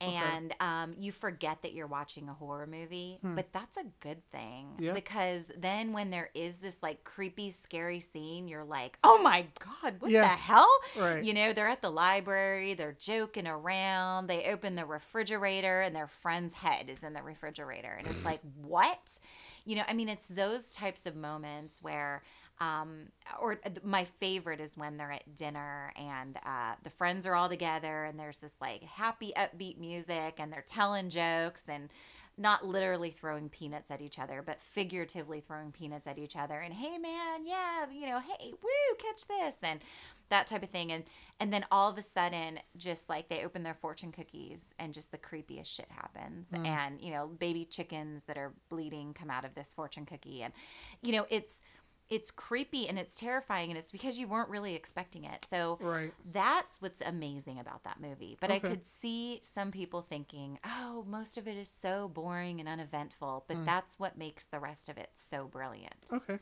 And um, you forget that you're watching a horror movie, but that's a good thing Yeah. because then when there is this like creepy, scary scene, you're like, "Oh my god, what Yeah. the hell?" Right. You know, they're at the library, they're joking around, they open the refrigerator, and their friend's head is in the refrigerator, and it's like, "What?" You know, I mean, it's those types of moments where, um, or my favorite is when they're at dinner and uh, the friends are all together and there's this like happy, upbeat music and they're telling jokes and not literally throwing peanuts at each other, but figuratively throwing peanuts at each other. And hey, man, yeah, you know, hey, woo, catch this, and that type of thing. And and then all of a sudden, just like they open their fortune cookies, and just the creepiest shit happens. Mm. And you know, baby chickens that are bleeding come out of this fortune cookie, and you know, it's it's creepy and it's terrifying and it's because you weren't really expecting it. So Right. that's what's amazing about that movie. But I could see some people thinking, "Oh, most of it is so boring and uneventful." Mm. But that's what makes the rest of it so brilliant. Okay.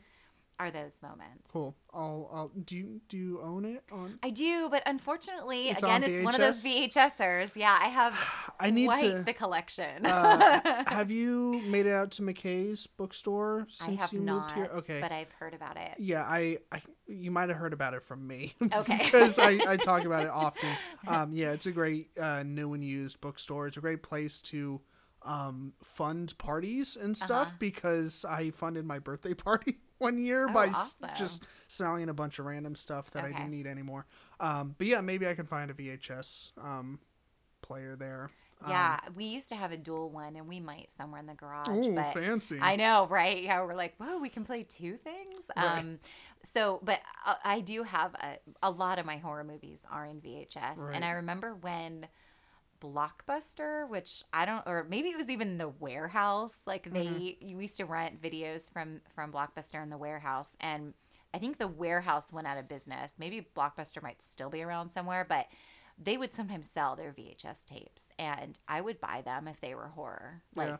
Are those moments? Cool. I'll. I'll. Do you Do you own it on? I do, but unfortunately, It's again, on it's one of those VHSers. Yeah, I have I need quite to. the collection. uh, have you made it out to McKay's bookstore I since have you not, moved here? Okay. but I've heard about it. yeah, I, I. You might have heard about it from me. Okay. because I, I talk about it often. Um, yeah, it's a great uh, new and used bookstore. It's a great place to um, fund parties and stuff Uh-huh. because I funded my birthday party one year Oh, by awesome. just selling a bunch of random stuff that I didn't need anymore. Um, but yeah, maybe I can find a VHS um, player there. Um, Yeah, we used to have a dual one, and we might somewhere in the garage. Ooh, but fancy. I know, right? Yeah, we're like, whoa, we can play two things. Right. Um, so, but I, I do have a, a lot of my horror movies are in VHS, Right. and I remember when Blockbuster, which I don't, or maybe it was even the warehouse. Like they, Mm-hmm. you used to rent videos from from Blockbuster in the warehouse, and I think the warehouse went out of business. Maybe Blockbuster might still be around somewhere, but they would sometimes sell their VHS tapes, and I would buy them if they were horror, like Yeah.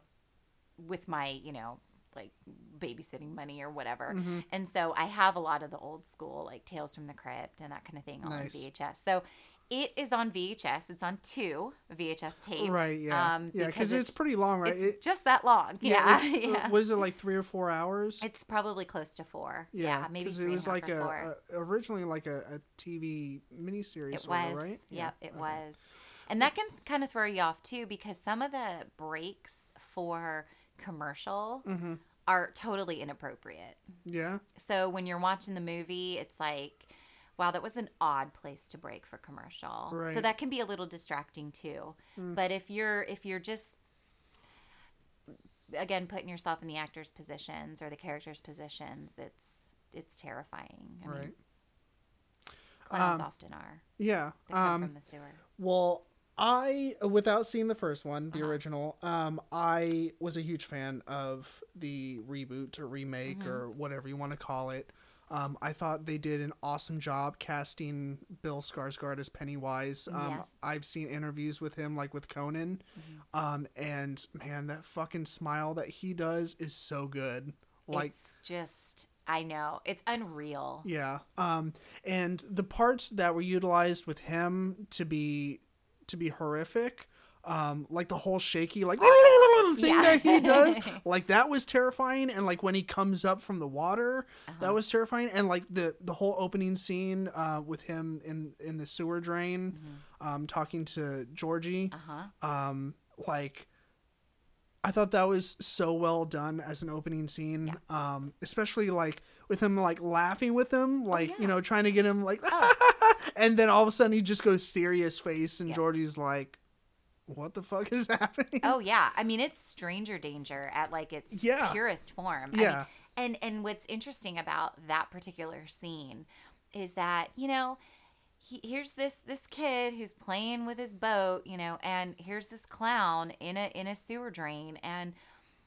with my, you know, like babysitting money or whatever. Mm-hmm. And so I have a lot of the old school, like Tales from the Crypt and that kind of thing on Nice. VHS. So it is on VHS. It's on two VHS tapes. Right, yeah. Um, yeah, because it's, pretty long, right? it's It- just that long. Yeah. it's, uh, Yeah. What is it, like three or four hours? It's probably close to four. Yeah. maybe 'cause three it was like a, a originally like a, a TV miniseries, It was. of, right? Yep, it okay. was. And that can kind of throw you off too because some of the breaks for commercial Mm-hmm. are totally inappropriate. Yeah, So when you're watching the movie, it's like, wow, that was an odd place to break for commercial. So that can be a little distracting too. Hmm. But if you're if you're just again putting yourself in the actors' positions or the characters' positions, it's it's terrifying. I right. mean, clowns Um, often are. Yeah. They come Um, from the sewer. well, I without seeing the first one, the Uh-huh. original, um, I was a huge fan of the reboot or remake Mm-hmm. or whatever you want to call it. Um, I thought they did an awesome job casting Bill Skarsgård as Pennywise. Um, Yes. I've seen interviews with him, like with Conan, Mm-hmm. um, and man, that fucking smile that he does is so good. Like, it's just I know it's unreal. Yeah. Um and the parts that were utilized with him to be to be horrific, um like the whole shaky like thing Yeah. that he does, like that was terrifying and like when he comes up from the water, Uh-huh. that was terrifying and like the the whole opening scene uh with him in in the sewer drain Mm-hmm. um talking to Georgie Uh huh. um like I thought that was so well done as an opening scene. Um, especially like with him like laughing with him, like Oh, yeah. Oh. you know, trying to get him like and then all of a sudden he just goes serious face and Yes. Georgie's like, What the fuck is happening? Oh yeah, I mean it's stranger danger at like its Yeah. purest form. I Yeah. mean, and and what's interesting about that particular scene is that you know he, here's this this kid who's playing with his boat, you know, and here's this clown in a in a sewer drain, and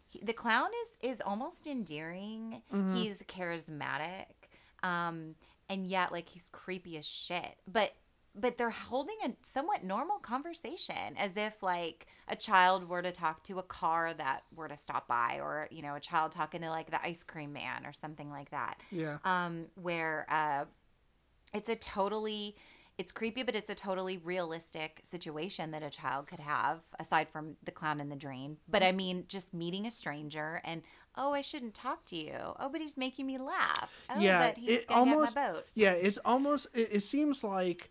he, the clown is is almost endearing. Mm-hmm. He's charismatic, um, and yet like he's creepy as shit. But but they're holding a somewhat normal conversation as if like a child were to talk to a car that were to stop by or you know a child talking to like the ice cream man or something like that. Yeah. um where uh it's a totally it's creepy but it's a totally realistic situation that a child could have aside from the clown in the drain but i mean just meeting a stranger and oh i shouldn't talk to you. Oh but he's making me laugh. Oh yeah. but he's It almost Yeah, it's almost it, it seems like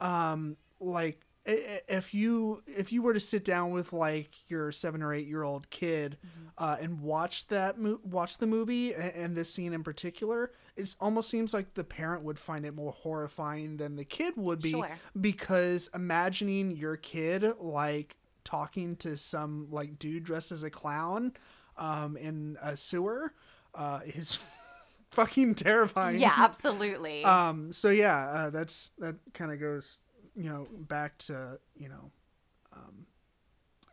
um like if you if you were to sit down with like your seven or eight year old kid uh, and watch that mo- watch the movie and, and this scene in particular, it almost seems like the parent would find it more horrifying than the kid would be Sure. because imagining your kid like talking to some like dude dressed as a clown um, in a sewer uh, is fucking terrifying. Yeah, absolutely. Um. So yeah, uh, that's that kind of goes, you know, back to you know, um,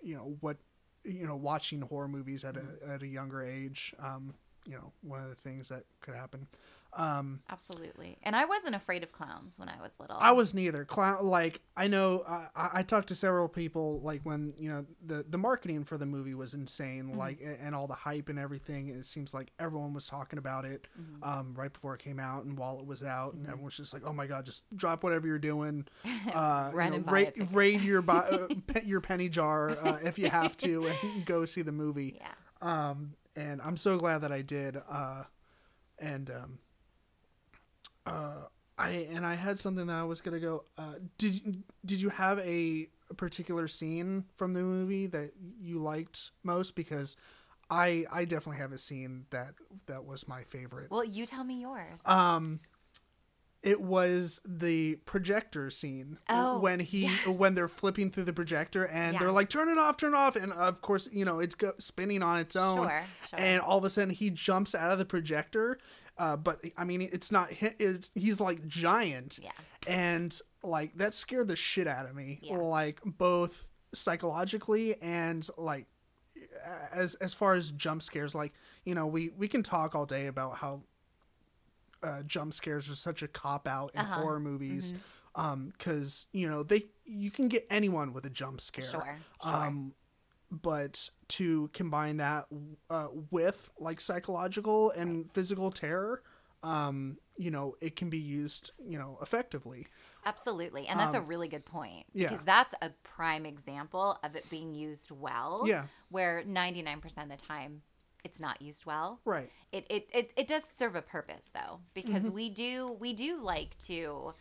you know what, you know, watching horror movies at a at a younger age. Um. You know, one of the things that could happen. Um. absolutely. And I wasn't afraid of clowns when I was little. I was neither clown. Like I know, uh, I, I talked to several people. Like when you know the the marketing for the movie was insane. Like and all the hype and everything. It seems like everyone was talking about it um, right before it came out and while it was out, and everyone was just like, "Oh my god, just drop whatever you're doing, uh, you know, and raid, raid your bu- uh, your penny jar uh, if you have to, and go see the movie." yeah. um, and I'm so glad that I did. Uh, and um, uh, I and I had something that I was gonna go. Uh, did you- did you have a particular scene from the movie that you liked most? Because I I definitely have a scene that that was my favorite. Well, you tell me yours. Um, it was the projector scene Oh, when he yes. when they're flipping through the projector and Yeah. they're like turn it off turn it off and of course you know it's go- spinning on its own Sure, sure. and all of a sudden he jumps out of the projector uh, but I mean it's not it's, he's like giant Yeah. and like that scared the shit out of me Yeah. like both psychologically and like as as far as jump scares like you know we we can talk all day about how uh, jump scares are such a cop out in Uh-huh. horror movies Mm-hmm. um because you know they you can get anyone with a jump scare Sure. Sure. um but to combine that uh, with like psychological and physical terror um you know it can be used you know effectively Absolutely. And that's a really good point. Um, yeah. Because that's a prime example of it being used well. Yeah. Where 99% of the time it's not used well. right It, it, it, it does serve a purpose though, because Mm-hmm. we do we do like to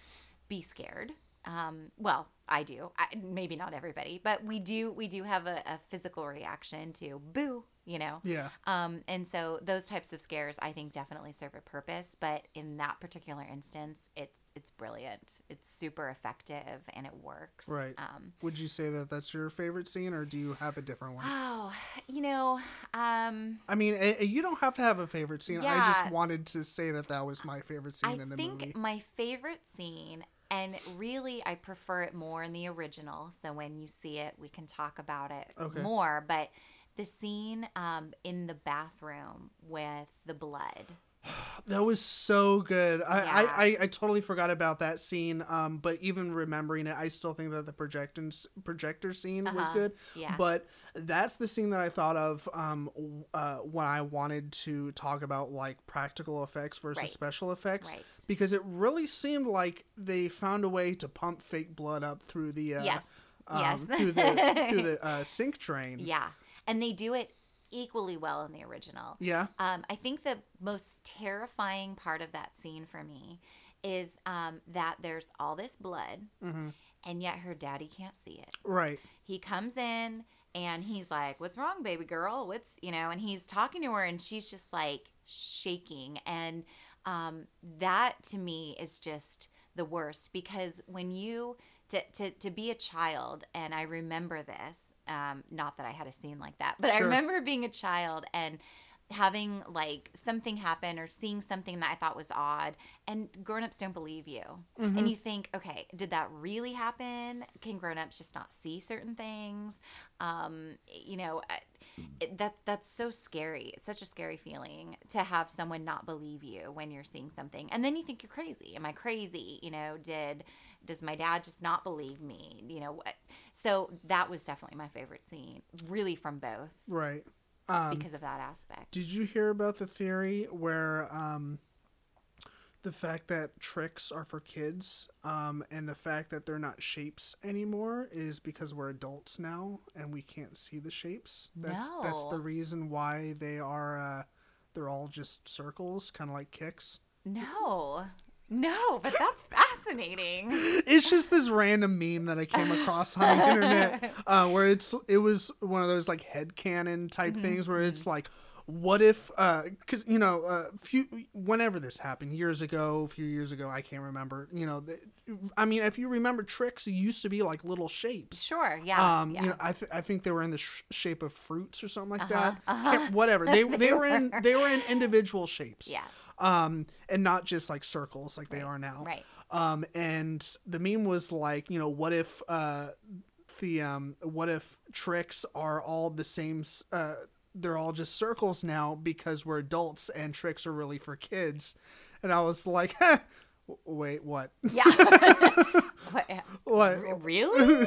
be scared. Um, well, I do. I, maybe not everybody, but we do we do have a, a physical reaction to boo, you know. yeah Um, and so those types of scares, I think, definitely serve a purpose. But in that particular instance, it's it's brilliant. It's super effective and it works. right Um, would you say that that's your favorite scene or do you have a different one oh, you know, um, I mean, eh, eh, you don't have to have a favorite scene. I just wanted to say that that was my favorite scene I in the movie. I think movie. my favorite scene, and really I prefer it more in the original. So when you see it, we can talk about it Okay. more. But the scene um, in the bathroom with the blood. That was so good. I, Yeah. I, I, I totally forgot about that scene. Um, but even remembering it, I still think that the projector projector scene was Uh-huh. good. Yeah. But that's the scene that I thought of um, uh, when I wanted to talk about like practical effects versus Right. special effects, Right. because it really seemed like they found a way to pump fake blood up through the uh, Yes. um, Yes. through the through the uh, sink train. Yeah. And they do it equally well in the original. Yeah. Um, I think the most terrifying part of that scene for me is um, that there's all this blood, Mm-hmm. and yet her daddy can't see it. Right. He comes in and he's like, What's wrong, baby girl? What's, you know, and he's talking to her, and she's just like shaking. And um, that to me is just the worst because when you, to, to, to be a child, and I remember this, um, not that I had a scene like that, but I remember being a child and having like something happen or seeing something that I thought was odd and grown-ups don't believe you. And you think, okay, did that really happen? Can grown-ups just not see certain things? Um, you know, I- it, that's that's so scary. It's such a scary feeling to have someone not believe you when you're seeing something. And then you think you're crazy. Am I crazy? You know, did does my dad just not believe me? You know, what? so that was definitely my favorite scene, really from both Right. Um, because of that aspect. Did you hear about the theory where um, the fact that Trix are for kids um, and the fact that they're not shapes anymore is because we're adults now and we can't see the shapes? That's that's the reason why they are uh, they're all just circles, kind of like Kix. No. No, but that's fascinating. it's just this random meme that I came across on the internet uh, where it's it was one of those like headcanon type Mm-hmm, things where it's like what if because you know a few whenever this happened years ago a few years ago i can't remember you know the, i mean if you remember Trix it used to be like little shapes Sure, yeah. um yeah. you know i, th- I think they were in the sh- shape of fruits or something like Uh-huh, that Can't- whatever they, they, were in they were in individual shapes Yeah. Um and not just like circles like they are now right. um and the meme was like you know what if uh the um what if Trix are all the same uh they're all just circles now because we're adults and Trix are really for kids and i was like "Huh, w- wait what Yeah. what, what really?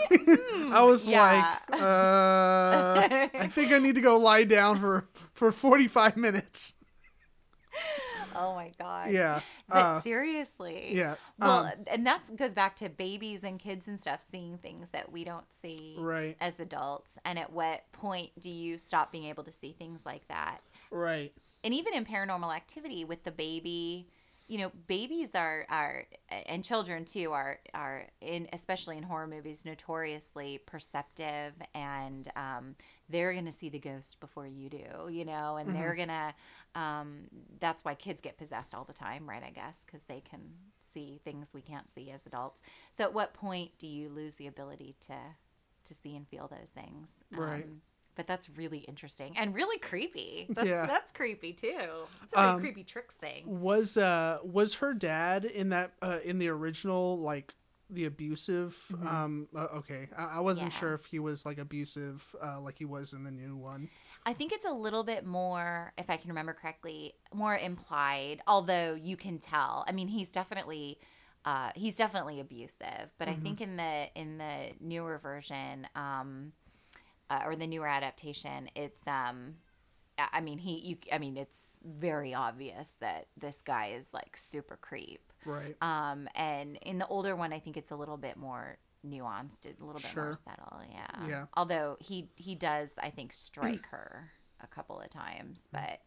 i was yeah. like uh i think i need to go lie down for for 45 minutes Oh my god. yeah But uh, seriously. yeah Well, um, and that goes back to babies and kids and stuff seeing things that we don't see Right. as adults. And at what point do you stop being able to see things like that? right And even in paranormal activity with the baby, you know, babies are are and children too are are in especially in horror movies notoriously perceptive and um, they're gonna see the ghost before you do, you know, and they're gonna. Um, that's why kids get possessed all the time, right? I guess because they can see things we can't see as adults. So, at what point do you lose the ability to to see and feel those things? Right. Um, but that's really interesting and really creepy. That's, Yeah. that's creepy too. It's a very Um, creepy Trix thing. was uh was her dad in that uh in the original like the abusive um uh, okay I, I wasn't Mm-hmm. Yeah. sure if he was like abusive uh like he was in the new one I think it's a little bit more, if I can remember correctly, more implied. Although you can tell. I mean, he's definitely, uh, he's definitely abusive. But I think in the in the newer version, um, uh, or the newer adaptation, it's um, I mean he you I mean it's very obvious that this guy is like super creep. right Um, and in the older one, I think it's a little bit more nuanced, a little bit Sure. more subtle. Yeah. Yeah. Although he he does, I think, strike her a couple of times, but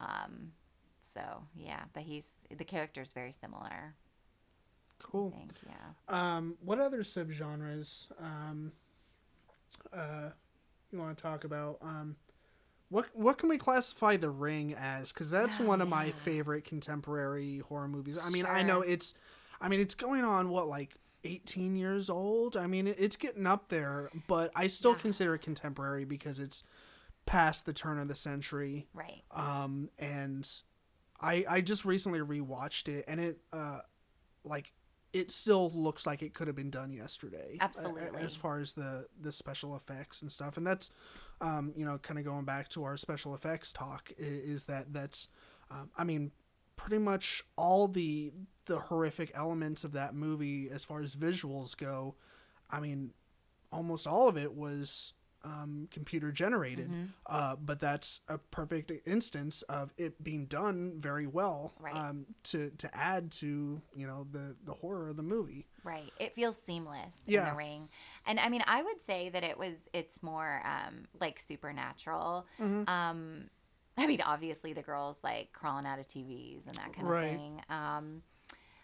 um, so yeah. But he's the character is very similar. I cool think. Yeah. um what other subgenres um uh you want to talk about um what what can we classify the ring as? Because that's Oh, one of my favorite contemporary horror movies. I mean i know it's i mean it's going on what like 18 years old? I mean it's getting up there but i still Yeah. consider it contemporary because it's past the turn of the century. Right. um and i i just recently rewatched it and it uh like it still looks like it could have been done yesterday Absolutely. as far as the the special effects and stuff and that's um you know kind of going back to our special effects talk is that that's um, i mean pretty much all the the horrific elements of that movie as far as visuals go i mean almost all of it was um, computer generated Mm-hmm. uh, but that's a perfect instance of it being done very well Right. um, to to add to you know the the horror of the movie Right. It feels seamless yeah. in the ring. And I mean, I would say that it was it's more um like supernatural. Mm-hmm. Um I mean, obviously the girls like crawling out of TVs and that kind Right. of thing. Um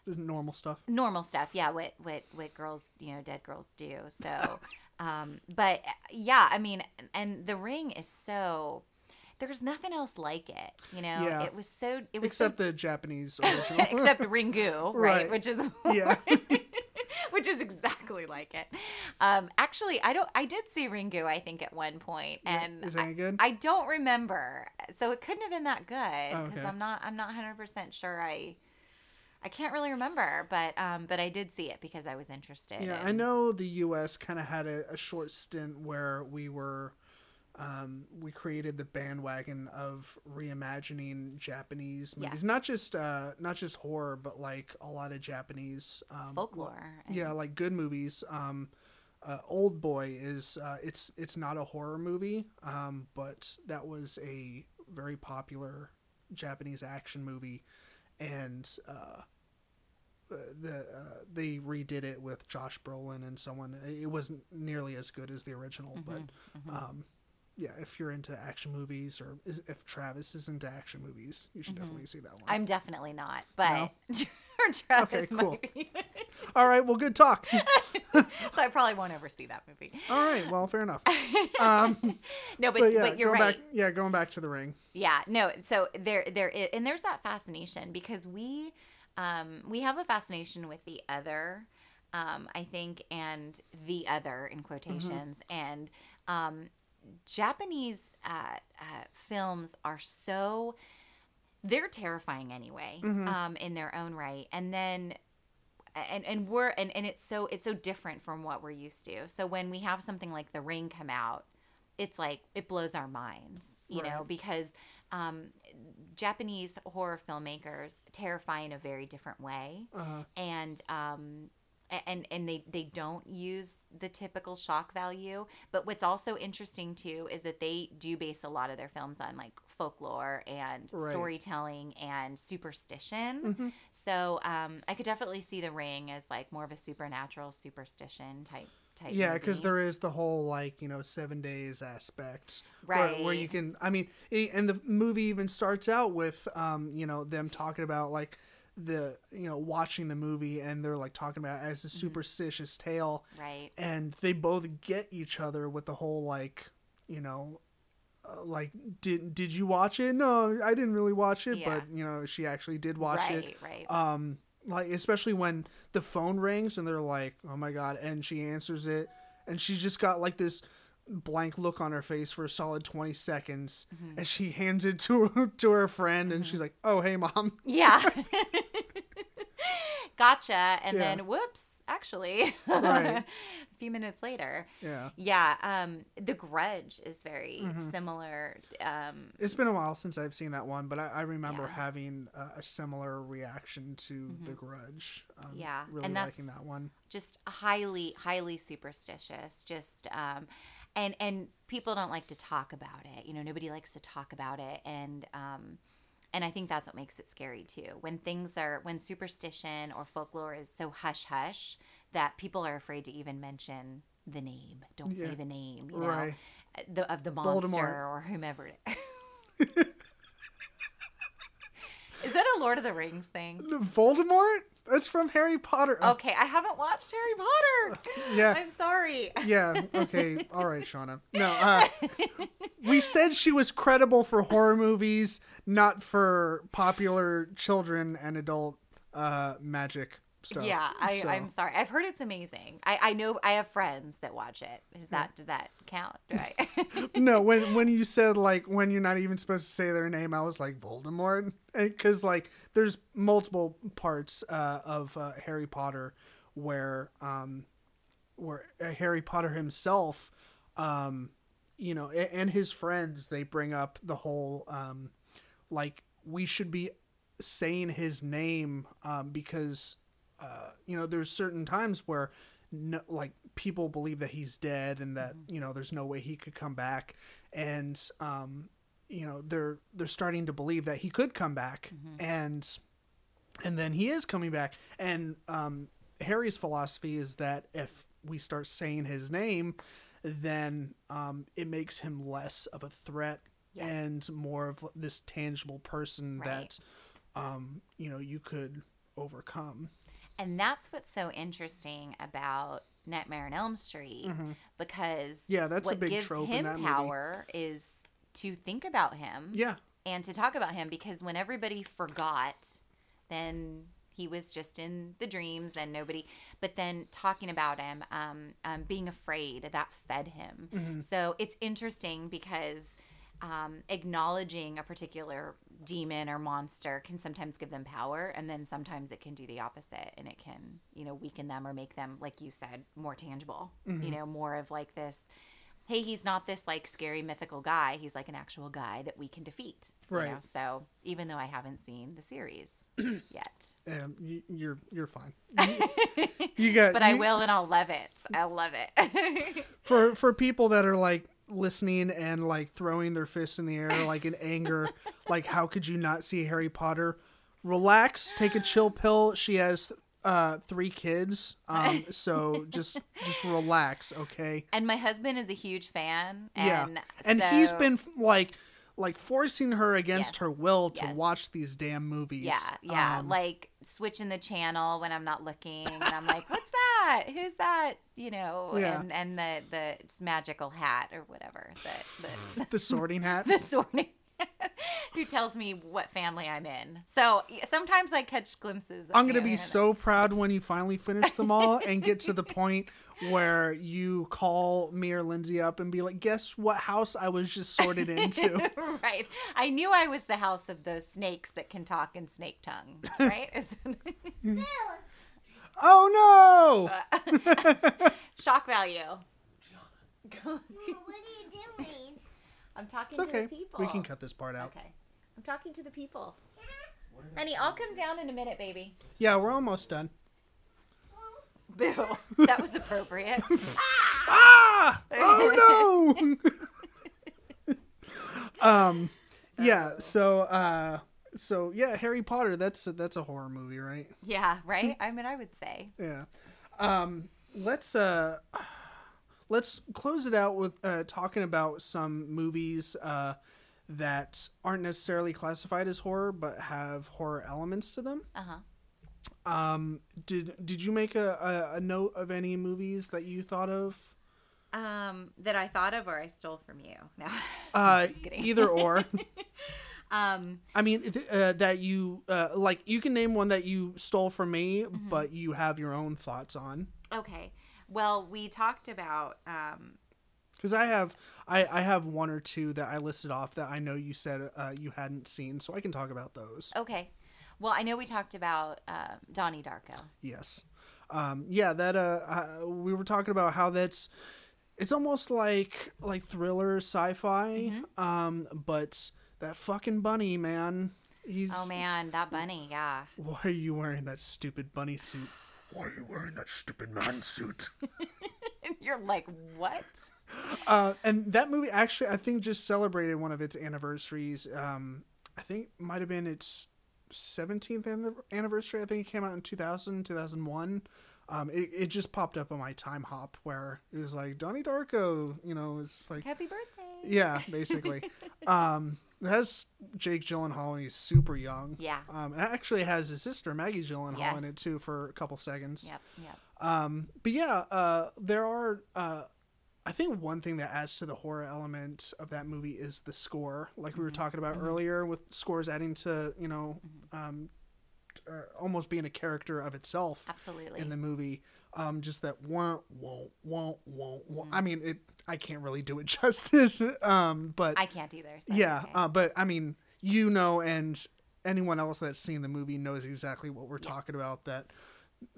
normal stuff normal stuff. Yeah, what what what girls, you know, dead girls do. So um but yeah, I mean, and the ring is so there's nothing else like it, you know. Yeah. It was so it was except so the japanese original except Ringu, right? Right. Which is yeah which is exactly like it. Um, actually, I don't. I did see Ringu. I think at one point, and is that I, good I don't remember. So it couldn't have been that good because Okay. I'm not. I'm not 100 percent sure. I. I can't really remember, but um, but I did see it because I was interested. yeah in- i know the us kind of had a, a short stint where we were um, we created the bandwagon of reimagining Japanese movies, Yes. not just uh, not just horror, but like a lot of Japanese um, folklore. yeah like good movies um uh, old boy is uh, it's it's not a horror movie um but that was a very popular japanese action movie and uh, the uh, they redid it with Josh Brolin and someone. It wasn't nearly as good as the original, but um, yeah, if you're into action movies or is, if Travis is into action movies, you should definitely see that one. I'm definitely not, but Travis cool. might be. All right, well, good talk. so I probably won't ever see that movie. All right, well, fair enough. Um, No, but but but, yeah, you're going right. back. Yeah, going back to the ring. Yeah, no. So there, there, is, and there's that fascination because we, um, we have a fascination with the other, um, I think, and the other in quotations, and um, Japanese uh, uh, films are so they're terrifying anyway, um, in their own right, and then. And, and we're and, and it's so it's so different from what we're used to. So when we have something like The Ring come out, it's like it blows our minds, you know, because um, Japanese horror filmmakers terrify in a very different way, Uh, and um, and and they they don't use the typical shock value. But what's also interesting too is that they do base a lot of their films on like folklore and Right. storytelling and superstition. Mm-hmm. So um, I could definitely see The Ring as like more of a supernatural superstition type type. yeah, because there is the whole like you know seven days aspect, Where, where you can. I mean, and the movie even starts out with um you know them talking about like the you know watching the movie and they're like talking about it as a superstitious tale right. and they both get each other with the whole like you know uh, like did did you watch it no i didn't really watch it Yeah. but you know she actually did watch right, it right. um like especially when the phone rings and they're like oh my god and she answers it and she's just got like this blank look on her face for a solid 20 seconds Mm-hmm. and she hands it to to her friend and she's like oh hey mom Yeah. gotcha. And Yeah. then whoops, actually. Right. a few minutes later. yeah Yeah. Um, the grudge is very Mm-hmm. similar. Um, It's been a while since I've seen that one, but I, I remember Yeah. Mm-hmm. having a, a similar reaction to The Grudge. Um, Yeah, really and liking that one. just highly, highly superstitious. Just um and and people don't like to talk about it. You know, nobody likes to talk about it. And um and I think that's what makes it scary too. When things are when superstition or folklore is so hush hush that people are afraid to even mention the name. Don't Yeah. say the name, you know, the, of the monster Voldemort. or whomever. it- is that a Lord of the Rings thing? Voldemort? That's from Harry Potter. Oh, Okay, I haven't watched Harry Potter. yeah. I'm sorry. Yeah. Okay. All right, Shauna. No. Uh, we said she was credible for horror movies, not for popular children and adult uh, magic stuff. Yeah, I, So- I'm sorry. I've heard it's amazing. I, I know I have friends that watch it. Is that does that count? I? no, when when you said like when you're not even supposed to say their name, I was like Voldemort, because like there's multiple parts uh, of uh, Harry Potter where um where uh, Harry Potter himself, um, you know, and his friends they bring up the whole um like we should be saying his name um because uh you know there's certain times where no, like people believe that he's dead and that you know there's no way he could come back. And um you know they're they're starting to believe that he could come back and and then he is coming back. And um Harry's philosophy is that if we start saying his name then um it makes him less of a threat and more of this tangible person Right. that um you know you could overcome and that's what's so interesting about Nightmare on Elm Street because Mm-hmm. Yeah, that's a what big gives trope in him that movie. power is to think about him yeah and to talk about him because when everybody forgot, then he was just in the dreams and nobody. But then talking about him, um, um, being afraid that fed him. Mm-hmm. So it's interesting because um, acknowledging a particular demon or monster can sometimes give them power, and then sometimes it can do the opposite, and it can you know weaken them or make them, like you said, more tangible. Mm-hmm. You know, more of like this hey, he's not this like scary mythical guy. He's like an actual guy that we can defeat. you Right. know? So even though I haven't seen the series yet, um, you, you're you're fine you, you got but I will and I'll love it. I'll love it. for for people that are like listening and like throwing their fists in the air like in anger like how could you not see harry potter? Relax take a chill pill. She has uh three kids um so just just relax okay? And my husband is a huge fan. yeah. And and he's so- been like like forcing her against Yes. her will to Yes. watch these damn movies. Yeah, yeah. Um, like switching the channel when I'm not looking, and I'm like, "What's that? Who's that?" You know, Yeah. and and the the magical hat or whatever. The the, the sorting hat. the sorting. Who tells me what family I'm in? So sometimes I catch glimpses. Of I'm gonna be so proud when you finally finish them all and get to the point where you call me or Lindsay up and be like, "Guess what house I was just sorted into?" right. I knew I was the house of those snakes that can talk in snake tongue. Right? Oh no. Shock value. Mom, what are you doing? I'm talking It's okay. to the people. We can cut this part out. Okay. I'm talking to the people. Honey, I'll come down in a minute, baby. Yeah, we're almost done. Boo. That was appropriate. Ah! Oh no! um, yeah. So, uh, so yeah, Harry Potter. That's a, that's a horror movie, right? yeah, right? I mean, I would say. Yeah. Um, let's uh, let's close it out with uh, talking about some movies uh, that aren't necessarily classified as horror but have horror elements to them. Uh huh. Um, did did you make a, a, a note of any movies that you thought of? Um, that I thought of or I stole from you. No. Uh, either or. um, I mean, th- uh, that you uh, like. You can name one that you stole from me, Mm-hmm. but you have your own thoughts on. okay. Well, we talked about um, Because I have, I, I have one or two that I listed off that I know you said uh, you hadn't seen, so I can talk about those. okay. Well, I know we talked about uh, Donnie Darko. Yes, um, yeah. That uh, uh, we were talking about how that's, it's almost like like thriller sci-fi, Mm-hmm. um, but that fucking bunny man. He's. Oh man, that bunny, yeah. Why are you wearing that stupid bunny suit? Why are you wearing that stupid man suit? You're like, what? Uh, and that movie actually, I think, just celebrated one of its anniversaries. Um, I think might have been its 17th anniversary. I think it came out in 2000, 2001. Um, it, it just popped up on my Timehop where it was like Donnie Darko, you know, it's like, Happy birthday. yeah, basically. um, it has Jake Gyllenhaal and he's super young. Yeah. Um, and it actually has his sister Maggie Gyllenhaal Yes. in it too for a couple seconds. Yep, yep. Um, but yeah, uh, there are. Uh, I think one thing that adds to the horror element of that movie is the score, like we were talking about earlier, with scores adding to you know, um, uh, almost being a character of itself Absolutely. in the movie. Um, just that won't won't won't won't. I mean, it. I can't really do it justice. Um, but I can't either. so yeah, okay. uh, but I mean, you know, and anyone else that's seen the movie knows exactly what we're talking about. That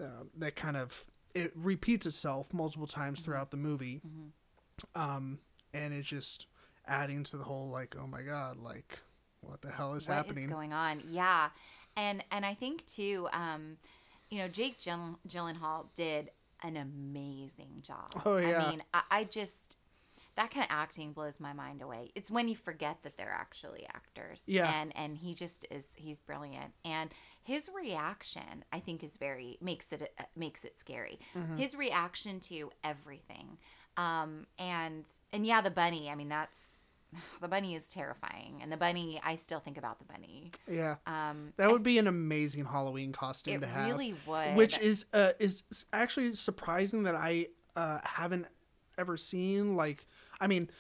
uh, that kind of it repeats itself multiple times Mm-hmm. throughout the movie, um, and it's just adding to the whole like, oh my god, like what the hell is What is happening? going on? Yeah, and and I think too, um, you know, Jake Gyll- Gyllenhaal did an amazing job. Oh, yeah. I mean, I, I just that kind of acting blows my mind away. It's when you forget that they're actually actors. Yeah. and and he just is he's brilliant, and his reaction I think is very makes it uh, makes it scary. Mm-hmm. His reaction to everything, um, and and yeah, the bunny. I mean, that's. The bunny is terrifying, and the bunny. I still think about the bunny. yeah, Um, that would be an amazing Halloween costume to have. really would. which is uh, is actually surprising that I uh, haven't ever seen. Like, I mean,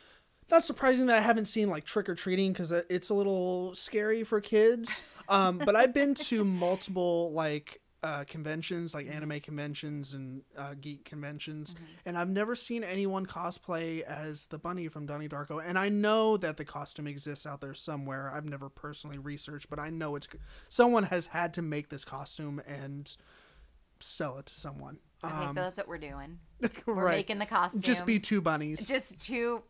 not surprising that I haven't seen like trick or treating because it's a little scary for kids. Um, but I've been to multiple like uh, conventions, like anime conventions and uh, geek conventions, and I've never seen anyone cosplay as the bunny from Donnie Darko. And I know that the costume exists out there somewhere. I've never personally researched, but I know it's someone has had to make this costume and sell it to someone. Okay, Um, so that's what we're doing. We're right. making the costumes. Just be two bunnies. just two,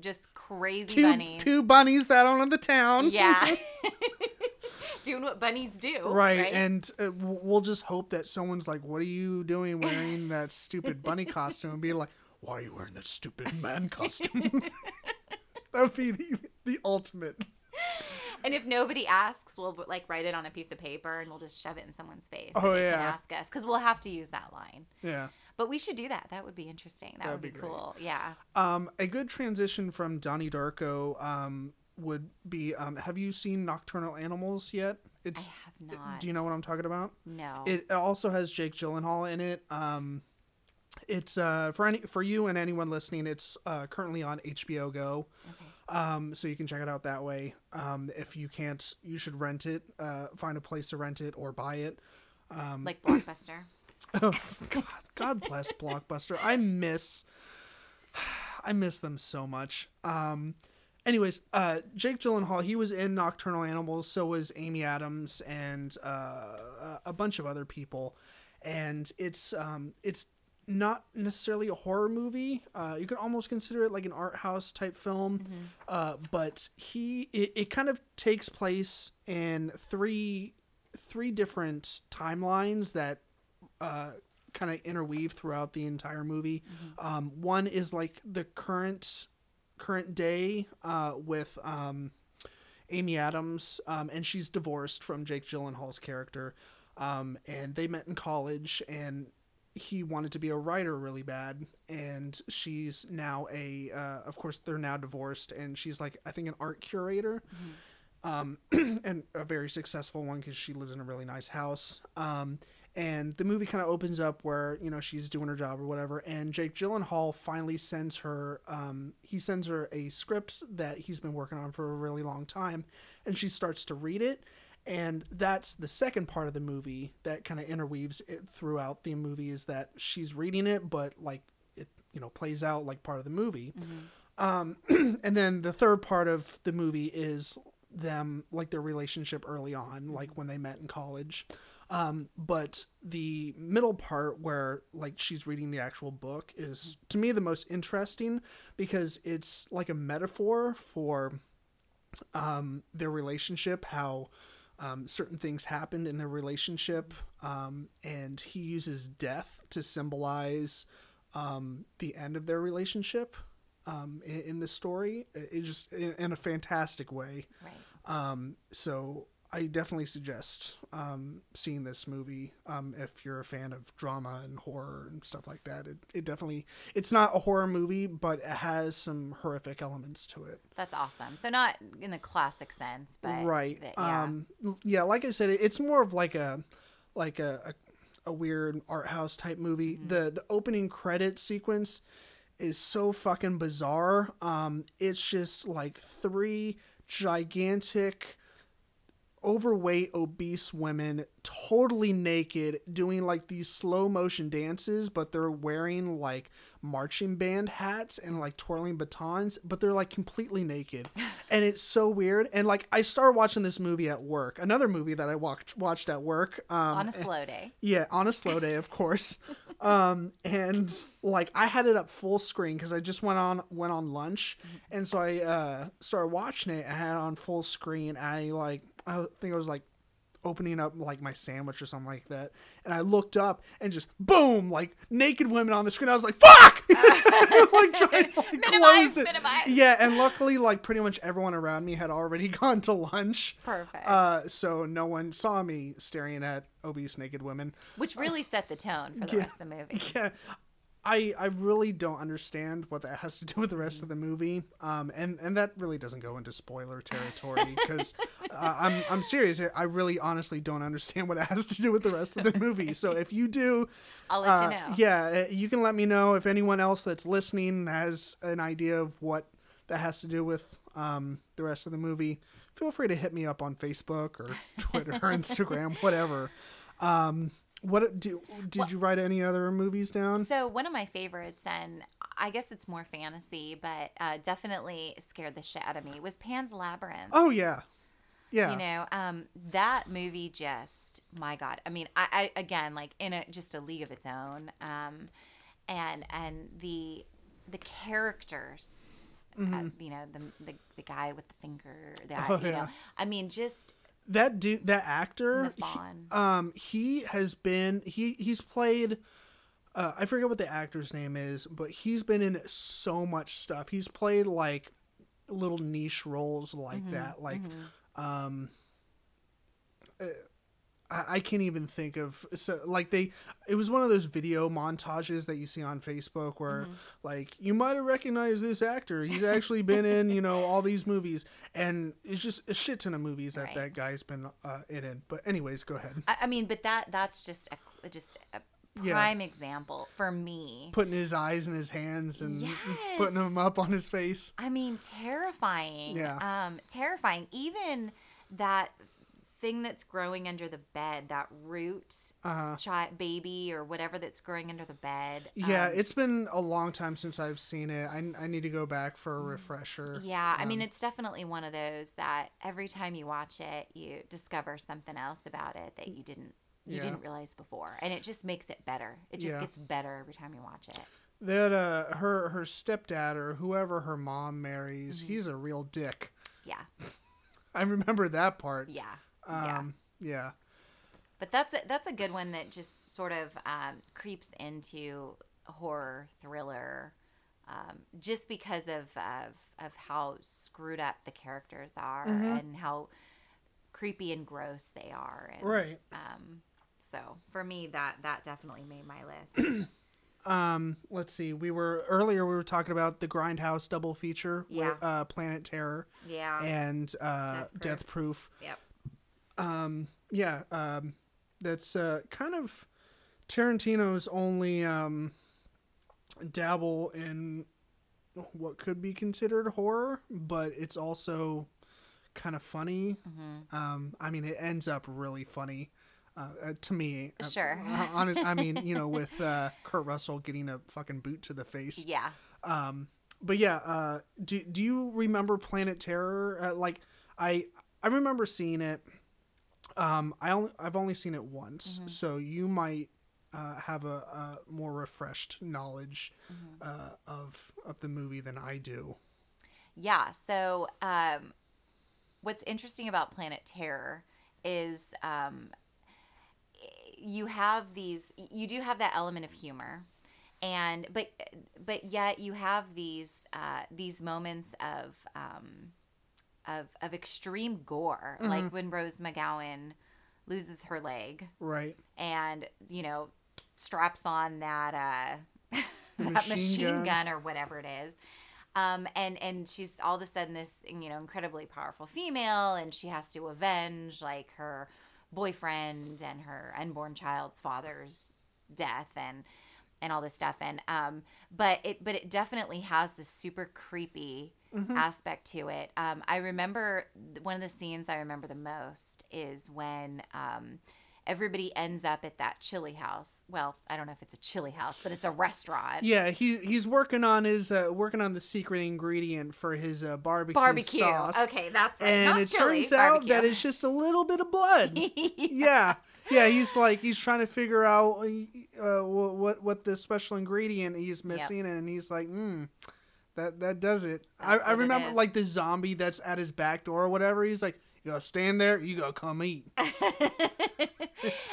just crazy two bunnies. two bunnies that own the town. Yeah, doing what bunnies do. Right, Right, and uh, we'll just hope that someone's like, "What are you doing wearing that stupid bunny costume?" And be like, "Why are you wearing that stupid man costume?" that would be the, the ultimate. And if nobody asks, we'll like write it on a piece of paper and we'll just shove it in someone's face. Oh, yeah. ask us because we'll have to use that line. Yeah. But we should do that. That would be interesting. That That'd would be, be cool. Yeah. Um, a good transition from Donnie Darko. Um, would be um, Have you seen Nocturnal Animals yet? It's. I have not. Do you know what I'm talking about? No. It also has Jake Gyllenhaal in it. Um, it's uh, for any for you and anyone listening. It's uh, currently on HBO Go, okay. Um, so you can check it out that way. Um, if you can't, you should rent it. Uh, find a place to rent it or buy it. Um, Like Blockbuster. Oh God, God bless Blockbuster. I miss, I miss them so much. Um, anyways, uh, Jake Gyllenhaal, he was in Nocturnal Animals. So was Amy Adams and uh, a bunch of other people. And it's um, it's not necessarily a horror movie. Uh, you could almost consider it like an art house type film. Uh, but he it, it kind of takes place in three three different timelines that uh, kind of interweave throughout the entire movie. Um, one is like the current current day uh, with um, Amy Adams, um, and she's divorced from Jake Gyllenhaal's character, um, and they met in college, and he wanted to be a writer really bad, and she's now a, uh, of course, they're now divorced, and she's like I think an art curator um, and a very successful one because she lives in a really nice house. Um, and the movie kind of opens up where you know she's doing her job or whatever, and Jake Gyllenhaal finally sends her. Um, he sends her a script that he's been working on for a really long time, and she starts to read it. And that's the second part of the movie that kind of interweaves it throughout the movie is that she's reading it, but like it, you know, plays out like part of the movie. Um, and then the third part of the movie is them like their relationship early on, like when they met in college. Um, but the middle part where like she's reading the actual book is to me the most interesting because it's like a metaphor for um, their relationship, how um, certain things happened in their relationship, um, and he uses death to symbolize um, the end of their relationship um, in, in the story. It, just in, in a fantastic way. Right. Um, so I definitely suggest um, seeing this movie um, if you're a fan of drama and horror and stuff like that. It, it definitely it's not a horror movie, but it has some horrific elements to it. That's awesome. So not in the classic sense, but right. the- yeah. Um, yeah, like I said, it- it's more of like a like a a, a weird art house type movie. Mm-hmm. The the opening credit sequence is so fucking bizarre. Um, it's just like three gigantic overweight obese women totally naked doing like these slow motion dances but they're wearing like marching band hats and like twirling batons but they're like completely naked and it's so weird and like i started watching this movie at work another movie that i watched watched at work um on a slow day. yeah, on a slow day, of course. um, and like I had it up full screen because I just went on went on lunch, and so I uh, started watching it. I had it on full screen. I like I think I was like opening up like my sandwich or something like that, and I looked up and just boom, like naked women on the screen. I was like, "Fuck!" like trying to like, Minimize, close it. minimize. Yeah, and luckily, like pretty much everyone around me had already gone to lunch. Perfect. Uh, so no one saw me staring at obese naked women. Which really set the tone for the yeah. rest of the movie. Yeah, I I really don't understand what that has to do with the rest of the movie. Um, and and that really doesn't go into spoiler territory because uh, I'm I'm serious. I really honestly don't understand what it has to do with the rest of the movie. So if you do, I'll let uh, you know. yeah, uh, you can let me know if anyone else that's listening has an idea of what that has to do with um the rest of the movie. Feel free to hit me up on Facebook or Twitter or Instagram, whatever. Um, what do did you write any other movies down? So one of my favorites, and I guess it's more fantasy, but uh, definitely scared the shit out of me, was Pan's Labyrinth. Oh yeah, yeah. You know, um, that movie just, my God. I mean, I, I again, like in a just a league of its own, um, and and the the characters, uh, you know, the, the the guy with the finger, that Oh, you yeah. know, I mean, just that dude, that actor, he, um, he has been he he's played. Uh, I forget what the actor's name is, but he's been in so much stuff. He's played like little niche roles like Mm-hmm, that, like um, uh, I, I can't even think of so like they it was one of those video montages that you see on Facebook where like you might have recognized this actor he's actually been in you know all these movies and it's just a shit ton of movies that Right. that guy's been uh, in it but anyways go ahead I, I mean, but that that's just a just a Yeah. prime example for me. putting his eyes in his hands and Yes. putting them up on his face I mean, terrifying. Yeah. Um, terrifying. Even that thing that's growing under the bed, that root Uh-huh. child, baby, or whatever that's growing under the bed. yeah um, it's been a long time since i've seen it i, I need to go back for a refresher Yeah, I mean, Um, it's definitely one of those that every time you watch it, you discover something else about it that you didn't you Yeah. didn't realize before, and it just makes it better. It just Yeah. gets better every time you watch it. that uh her her stepdad or whoever her mom marries Mm-hmm. he's a real dick Yeah, i remember that part yeah. Um yeah But that's a, that's a good one that just sort of um, creeps into horror thriller, um, just because of, of of how screwed up the characters are Mm-hmm. and how creepy and gross they are. And, Right. Um, so for me, that that definitely made my list. um let's see we were earlier we were talking about the grindhouse double feature Yeah. with uh planet terror yeah. and uh Death Proof. death proof yep. Um yeah um that's uh kind of tarantino's only um dabble in what could be considered horror but it's also kind of funny Mm-hmm. um i mean it ends up really funny uh, uh, to me Uh, Sure. uh, honest i mean you know with uh kurt russell getting a fucking boot to the face Yeah. um but yeah uh do, do you remember planet terror uh, like i i remember seeing it um i only i've only seen it once so you might uh, have a, a more refreshed knowledge uh, of of the movie than i do Yeah. So, um, what's interesting about Planet Terror is um, you have these. You do have that element of humor, and but but yet you have these uh, these moments of um, of of extreme gore, like when Rose McGowan loses her leg. Right. And you know straps on that uh that machine machine, gun. gun. or whatever it is. Um and and she's all of a sudden this you know incredibly powerful female and she has to avenge like her boyfriend and her unborn child's father's death and and all this stuff. And um but it but it definitely has this super creepy aspect to it. Um i remember one of the scenes i remember the most is when um everybody ends up at that chili house. Well i don't know if it's a chili house but it's a restaurant. Yeah he's he's working on his uh working on the secret ingredient for his uh barbecue, barbecue. sauce. Okay that's right. And Not it chili, turns out that it's just a little bit of blood. Yeah. Yeah. He's like he's trying to figure out uh, what what the special ingredient he's missing and he's like hmm that that does it. I, That's I it remember is. like the zombie that's at his back door or whatever. He's like you gotta stand there. You gotta come eat.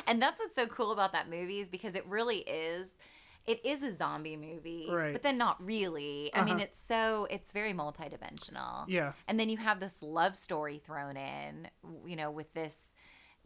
And that's what's so cool about that movie is because it really is it is a zombie movie Right. but then not really. I mean Uh-huh. it's so it's very multidimensional. Yeah. And then you have this love story thrown in you know with this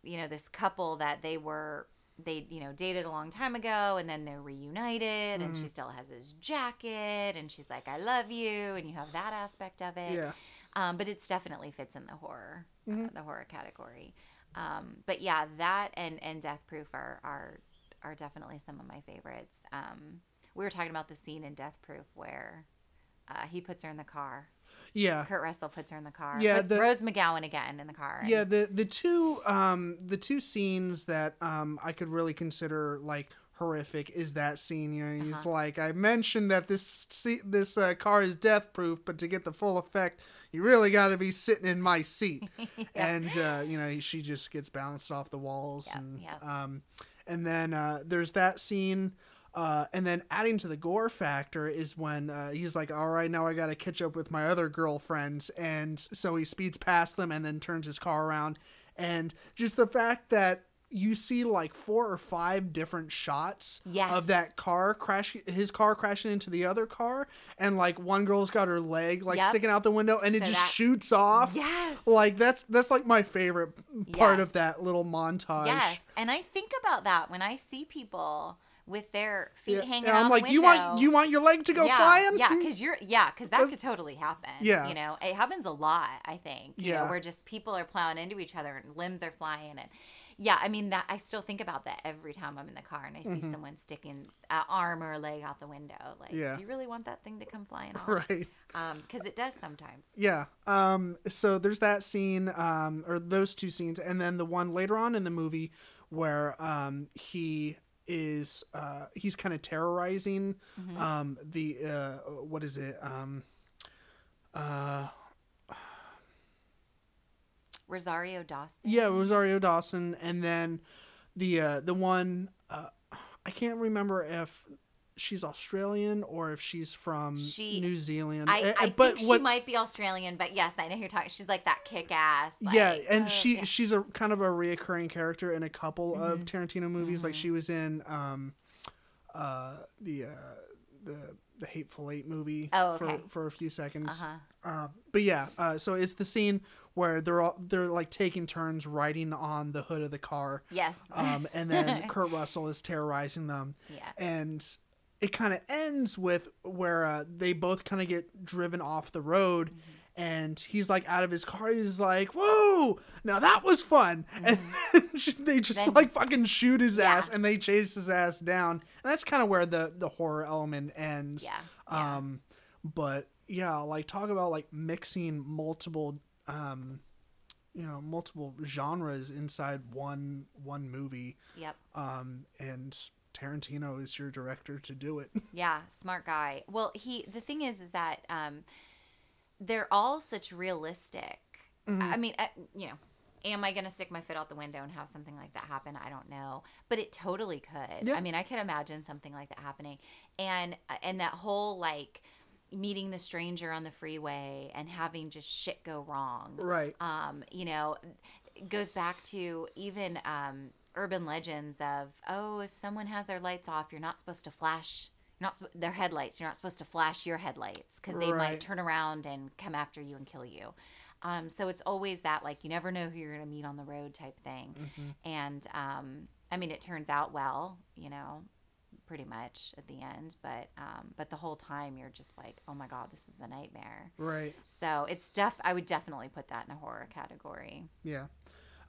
you know this couple that they were they you know dated a long time ago and then they're reunited and Mm. she still has his jacket and she's like i love you and you have that aspect of it. Yeah. Um, but it's definitely fits in the horror Mm-hmm. uh, the horror category. Um, but yeah that and and death proof are are are definitely some of my favorites. Um, we were talking about the scene in death proof where uh, he puts her in the car yeah Kurt Russell puts her in the car. Yeah, puts the- Rose McGowan again in the car. and- Yeah, the the two um the two scenes that um I could really consider like horrific is that scene. You know, he's Uh-huh. like, I mentioned that this this uh, car is death proof, but to get the full effect, you really got to be sitting in my seat. And uh, you know, she just gets bounced off the walls, Yep, and yep. um, and then uh, there's that scene. Uh, and then adding to the gore factor is when uh, he's like, "All right, now I got to catch up with my other girlfriends," and so he speeds past them and then turns his car around, and just the fact that you see like four or five different shots Yes. of that car crashing his car crashing into the other car and like one girl's got her leg like Yep. sticking out the window and it just that- shoots off Yes. like that's that's like my favorite part Yes. of that little montage Yes, and I think about that when I see people with their feet Yeah, hanging and i'm like the you want you want your leg to go yeah, flying Yeah, because you're yeah, because that could totally happen. Yeah. you know, it happens a lot. I think. You Yeah. know, where just people are plowing into each other and limbs are flying and. Yeah, I mean that. I still think about that every time I'm in the car and I see someone sticking an arm or a leg out the window. Like, Mm-hmm. Yeah. do you really want that thing to come flying off? right Um, because it does sometimes. Yeah. Um. So there's that scene, um, or those two scenes, and then the one later on in the movie where um he is uh he's kind of terrorizing Mm-hmm. um the uh what is it um uh Rosario Dawson. yeah Rosario Dawson, and then the uh the one uh I can't remember if she's Australian or if she's from She- New Zealand. I, Uh, I but think she might be Australian, but yes, I know you're talking. She's like that kick ass. yeah, and uh, she yeah. she's a kind of a reoccurring character in a couple of Mm-hmm. Tarantino movies. Like she was in um, uh, the uh, the the Hateful Eight movie Oh, okay. for for a few seconds. Uh-huh. Uh, but yeah, uh, so it's the scene where they're all they're like taking turns riding on the hood of the car. Yes. Um, and then Kurt Russell is terrorizing them. Yeah. And it kind of ends with where uh, they both kind of get driven off the road. Mm-hmm. And he's like out of his car. He's like, "Whoa! Now that was fun!" And then they just Mm-hmm. Then like just- fucking shoot his Yeah. ass, and they chase his ass down. And that's kind of where the the horror element ends. Yeah, yeah. Um, but yeah, like talk about like mixing multiple um, you know, multiple genres inside one one movie. yep. Um, and Tarantino is your director to do it. Yeah, smart guy. Well, he the thing is is that um they're all such realistic. Mm-hmm. I mean, uh, you know, am I going to stick my foot out the window and have something like that happen? I don't know, but it totally could. Yeah. I mean, I could imagine something like that happening. And and that whole like meeting the stranger on the freeway and having just shit go wrong. Right. um, you know, goes back to even um, urban legends of oh, if someone has their lights off, you're not supposed to flash. You're not their headlights. You're not supposed to flash your headlights because they Right. might turn around and come after you and kill you. Um, so it's always that like you never know who you're gonna meet on the road type thing. And um, I mean, it turns out well, you know, pretty much at the end. But um, but the whole time you're just like, oh my god, this is a nightmare. Right. So it's def. I would definitely put that in a horror category. Yeah.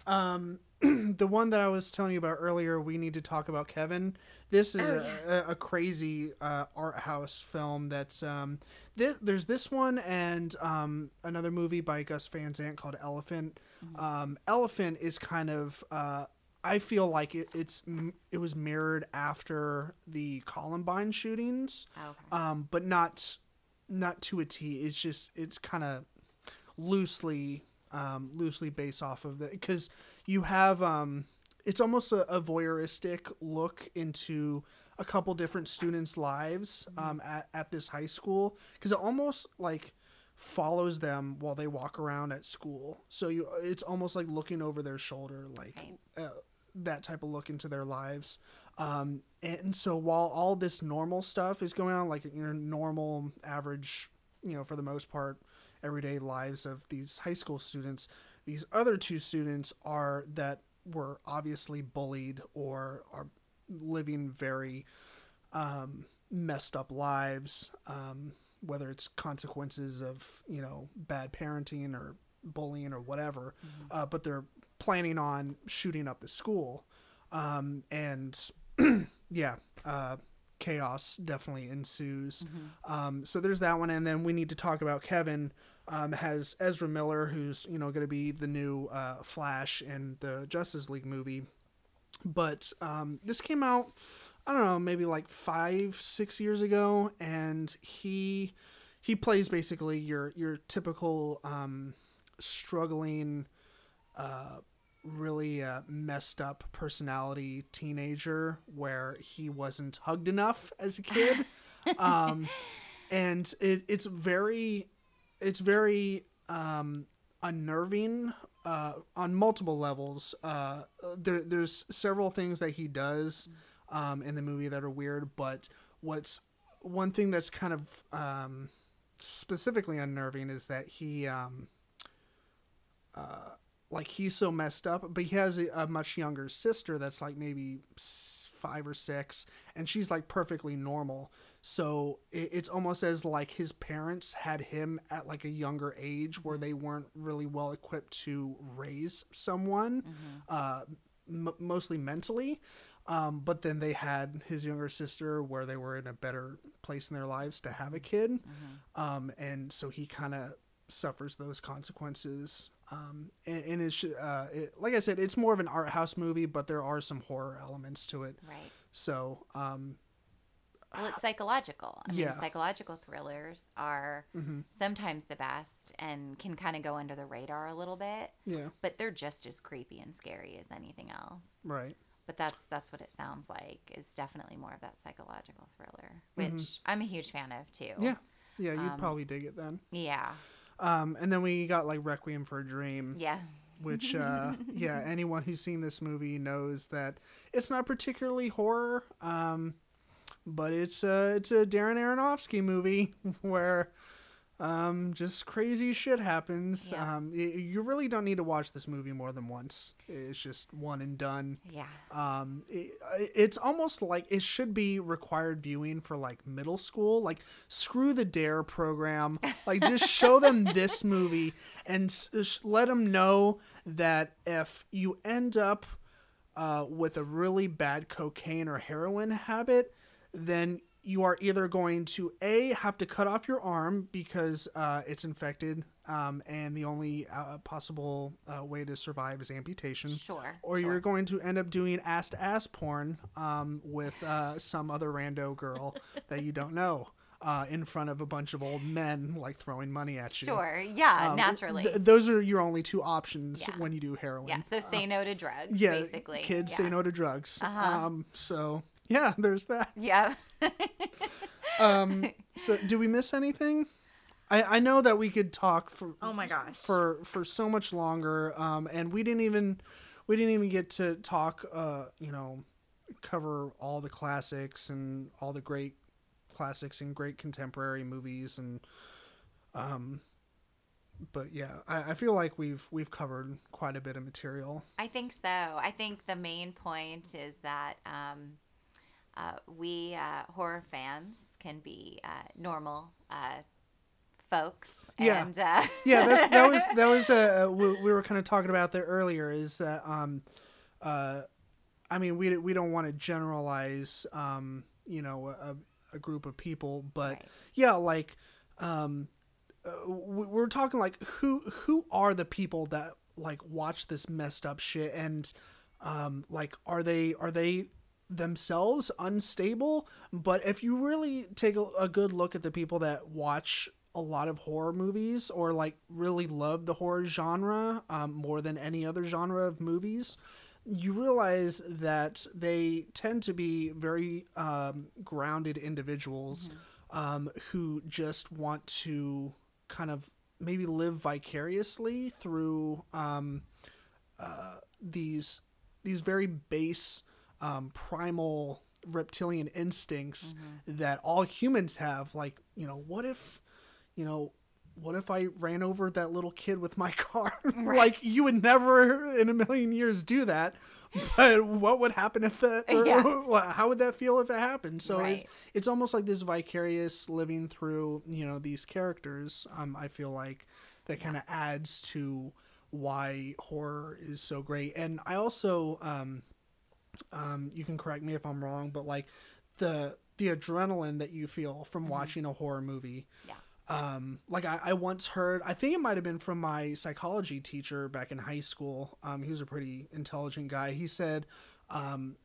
Um, the one that I was telling you about earlier, we need to talk about Kevin. This is Oh, a, a, a crazy uh, art house film. That's um, th- there's this one and um, another movie by Gus Van Sant called Elephant. Um, Elephant is kind of uh, I feel like it, it's it was mirrored after the Columbine shootings, Okay. um, but not not to a T. It's just it's kind of loosely um, loosely based off of the because you have um, it's almost a, a voyeuristic look into a couple different students' lives um, at, at this high school because it almost like follows them while they walk around at school. So you it's almost like looking over their shoulder like uh, that type of look into their lives. Um, and so while all this normal stuff is going on like your normal average you know for the most part everyday lives of these high school students. These other two students are that were obviously bullied or are living very um, messed up lives um, whether it's consequences of you know bad parenting or bullying or whatever uh, but they're planning on shooting up the school. Um, and yeah uh, chaos definitely ensues. Um, so there's that one and then we need to talk about kevin um, has ezra miller who's you know going to be the new uh, flash in the justice league movie. But um, this came out i don't know maybe like five six years ago and he he plays basically your your typical um, struggling uh, really uh, messed up personality teenager where he wasn't hugged enough as a kid um, and it, it's very it's very um, unnerving uh, on multiple levels. Uh, there, there's several things that he does um, in the movie that are weird, but what's one thing that's kind of um, specifically unnerving is that he, um, uh, like, he's so messed up, but he has a, a much younger sister that's like maybe five or six, and she's like perfectly normal. So it, it's almost as like his parents had him at like a younger age where they weren't really well equipped to raise someone, uh, m- mostly mentally. Um, but then they had his younger sister where they were in a better place in their lives to have a kid. Um, and so he kind of suffers those consequences. Um, and, and it's, uh, it, like I said, it's more of an art house movie, but there are some horror elements to it. Right. So, um, Well, it's psychological. I mean, Yeah. Mm-hmm. psychological thrillers are sometimes the best and can kind of go under the radar a little bit, yeah, but they're just as creepy and scary as anything else. right. But that's that's what it sounds like. Is definitely more of that psychological thriller, which I'm a huge fan of too. Mm-hmm. Yeah. Yeah, you'd Um, probably dig it then. Yeah. Um, and then we got like Requiem for a Dream, Yes. which, uh, yeah, anyone who's seen this movie knows that it's not particularly horror, um, but it's uh, it's a Darren Aronofsky movie where um, just crazy shit happens. Yeah. Um, y- you really don't need to watch this movie more than once. It's just one and done. Yeah. um it, it's almost like it should be required viewing for like middle school like screw the dare program like just show them this movie and s- sh- let them know that if you end up uh, with a really bad cocaine or heroin habit then you are either going to a have to cut off your arm because uh, it's infected um, and the only uh, possible uh, way to survive is amputation Sure. or sure. you're going to end up doing ass to ass porn um, with uh, some other rando girl that you don't know uh, in front of a bunch of old men like throwing money at you. Sure. Yeah. Um, naturally. th- those are your only two options Yeah. when you do heroin. yeah. So say no to drugs. uh, yeah, Basically. kids yeah. say no to drugs. Uh-huh. Um, so yeah, there's that. Yeah. Um, so do we miss anything? I, I know that we could talk for Oh my gosh. for for so much longer um and we didn't even we didn't even get to talk uh you know cover all the classics and all the great classics and great contemporary movies and um but yeah I, I feel like we've we've covered quite a bit of material I think so. I think the main point is that um, uh, we uh, horror fans can be uh, normal uh, folks. Yeah. And, uh, yeah that's, that was that was uh we, we were kind of talking about that earlier is that um uh i mean we we don't want to generalize um you know a, a group of people but Right. yeah like um uh, we- we're talking like who who are the people that like watch this messed up shit and um like are they are they themselves unstable but if you really take a, a good look at the people that watch a lot of horror movies or like really love the horror genre um, more than any other genre of movies you realize that they tend to be very um, grounded individuals um, who just want to kind of maybe live vicariously through um, uh, these these very base um, primal reptilian instincts that all humans have. Like you know what if you know what if i ran over that little kid with my car? Like you would never in a million years do that but what would happen if that Yeah. how would that feel if it happened? So it's Right. it's almost like this vicarious living through you know these characters um i feel like that kind of adds to why horror is so great. And i also um um you can correct me if i'm wrong but like the the adrenaline that you feel from watching a horror movie Yeah. um like I, I once heard i think it might have been from my psychology teacher back in high school. Um he was a pretty intelligent guy. He said um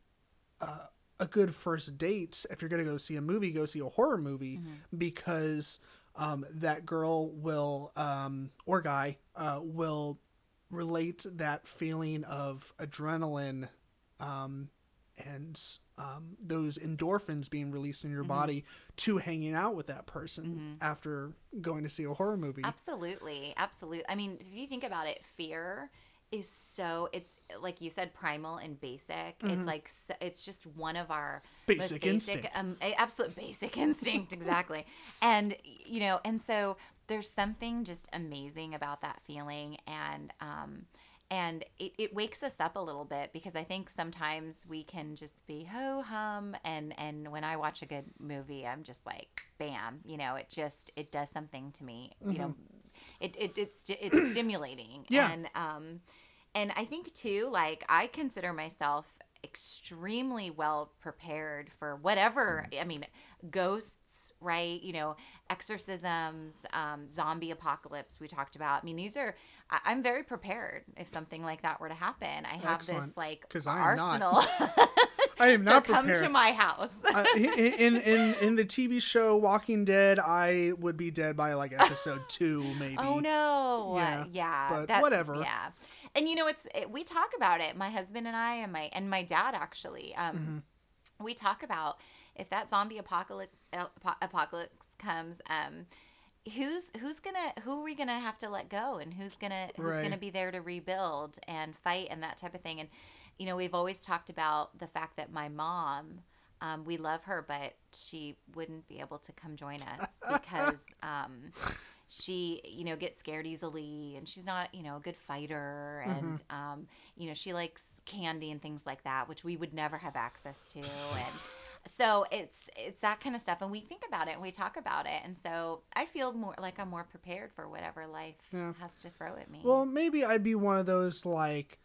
uh, a good first date if you're gonna go see a movie go see a horror movie because um that girl will um or guy uh will relate that feeling of adrenaline um and um, those endorphins being released in your body to hanging out with that person after going to see a horror movie. Absolutely, absolutely. I mean, if you think about it, fear is so it's like you said primal and basic Mm-hmm. it's like it's just one of our Basic most instinct. um, absolute basic instinct exactly and you know and so there's something just amazing about that feeling and um and it, it wakes us up a little bit because I think sometimes we can just be ho hum and and when I watch a good movie I'm just like bam you know it just it does something to me you know. It, it it's it's stimulating. Yeah. and um and I think too like I consider myself extremely well prepared for whatever I mean ghosts right you know exorcisms um, zombie apocalypse we talked about I mean these are I, I'm very prepared if something like that were to happen I have Excellent, this like 'cause I am not. arsenal I am not so come prepared. to my house uh, in, in in the TV show Walking Dead, I would be dead by like episode two, maybe. Oh no! Yeah, Yeah, but whatever. Yeah, and you know, it's it, we talk about it. My husband and I, and my and my dad actually. Um, Mm-hmm. we talk about if that zombie apocalypse apocalypse comes. Um, who's who's gonna who are we gonna have to let go, and who's gonna who's Right. gonna be there to rebuild and fight and that type of thing. And you know, we've always talked about the fact that my mom. Um, we love her, but she wouldn't be able to come join us because um, she you know gets scared easily and she's not you know a good fighter and um, you know she likes candy and things like that which we would never have access to. And so it's it's that kind of stuff. And we think about it and we talk about it. And so i feel more like i'm more prepared for whatever life Yeah. has to throw at me. Well, maybe I'd be one of those like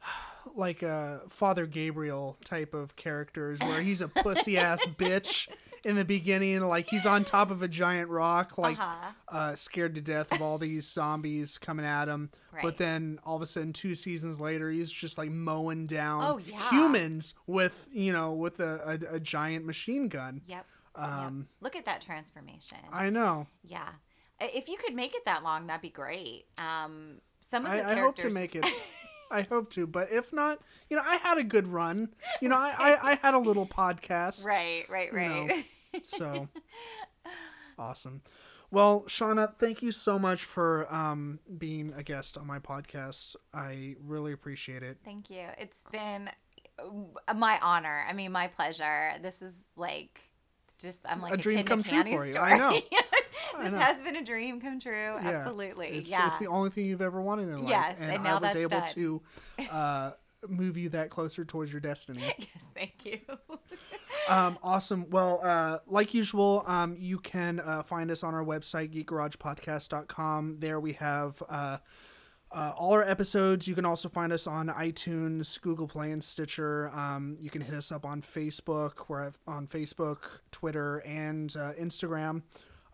like a Father Gabriel type of characters where he's a pussy ass bitch in the beginning, like he's on top of a giant rock, like Uh-huh. uh, scared to death of all these zombies coming at him. Right. But then all of a sudden, two seasons later, he's just like mowing down Oh, yeah. humans with you know with a, a, a giant machine gun. yep Um, Yep. look at that transformation I know. yeah if you could make it that long that'd be great um some of the I, I hope to characters make it. I hope to, but if not, you know, I had a good run. You know, I, I, I had a little podcast. right right you know. right So awesome. Well, Shauna, thank you so much for um, being a guest on my podcast. I really appreciate it. Thank you. It's been uh, my honor. I mean, my pleasure. This is like just I'm like A a, dream come true for you. store. I know. this know. has been a dream come true. Yeah. Absolutely. It's, yeah. it's the only thing you've ever wanted in life. Yes, and, and I now was that's able done. to uh, move you that closer towards your destiny. yes. Thank you. Um, awesome. Well, uh, like usual, um, you can uh, find us on our website, geekgaragepodcast.com. There we have uh, all our episodes. You can also find us on iTunes, Google Play, and Stitcher. Um, you can hit us up on Facebook. We're on Facebook, Twitter, and uh, Instagram.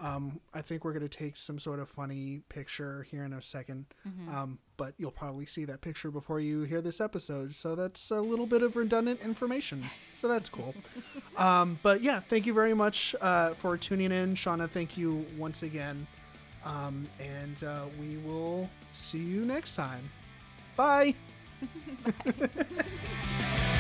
Um, I think we're going to take some sort of funny picture here in a 2nd Um, but you'll probably see that picture before you hear this episode. So that's a little bit of redundant information. So that's cool. um, but yeah, thank you very much uh, for tuning in. Shauna, thank you once again. Um, and uh, we will see you next time. Bye.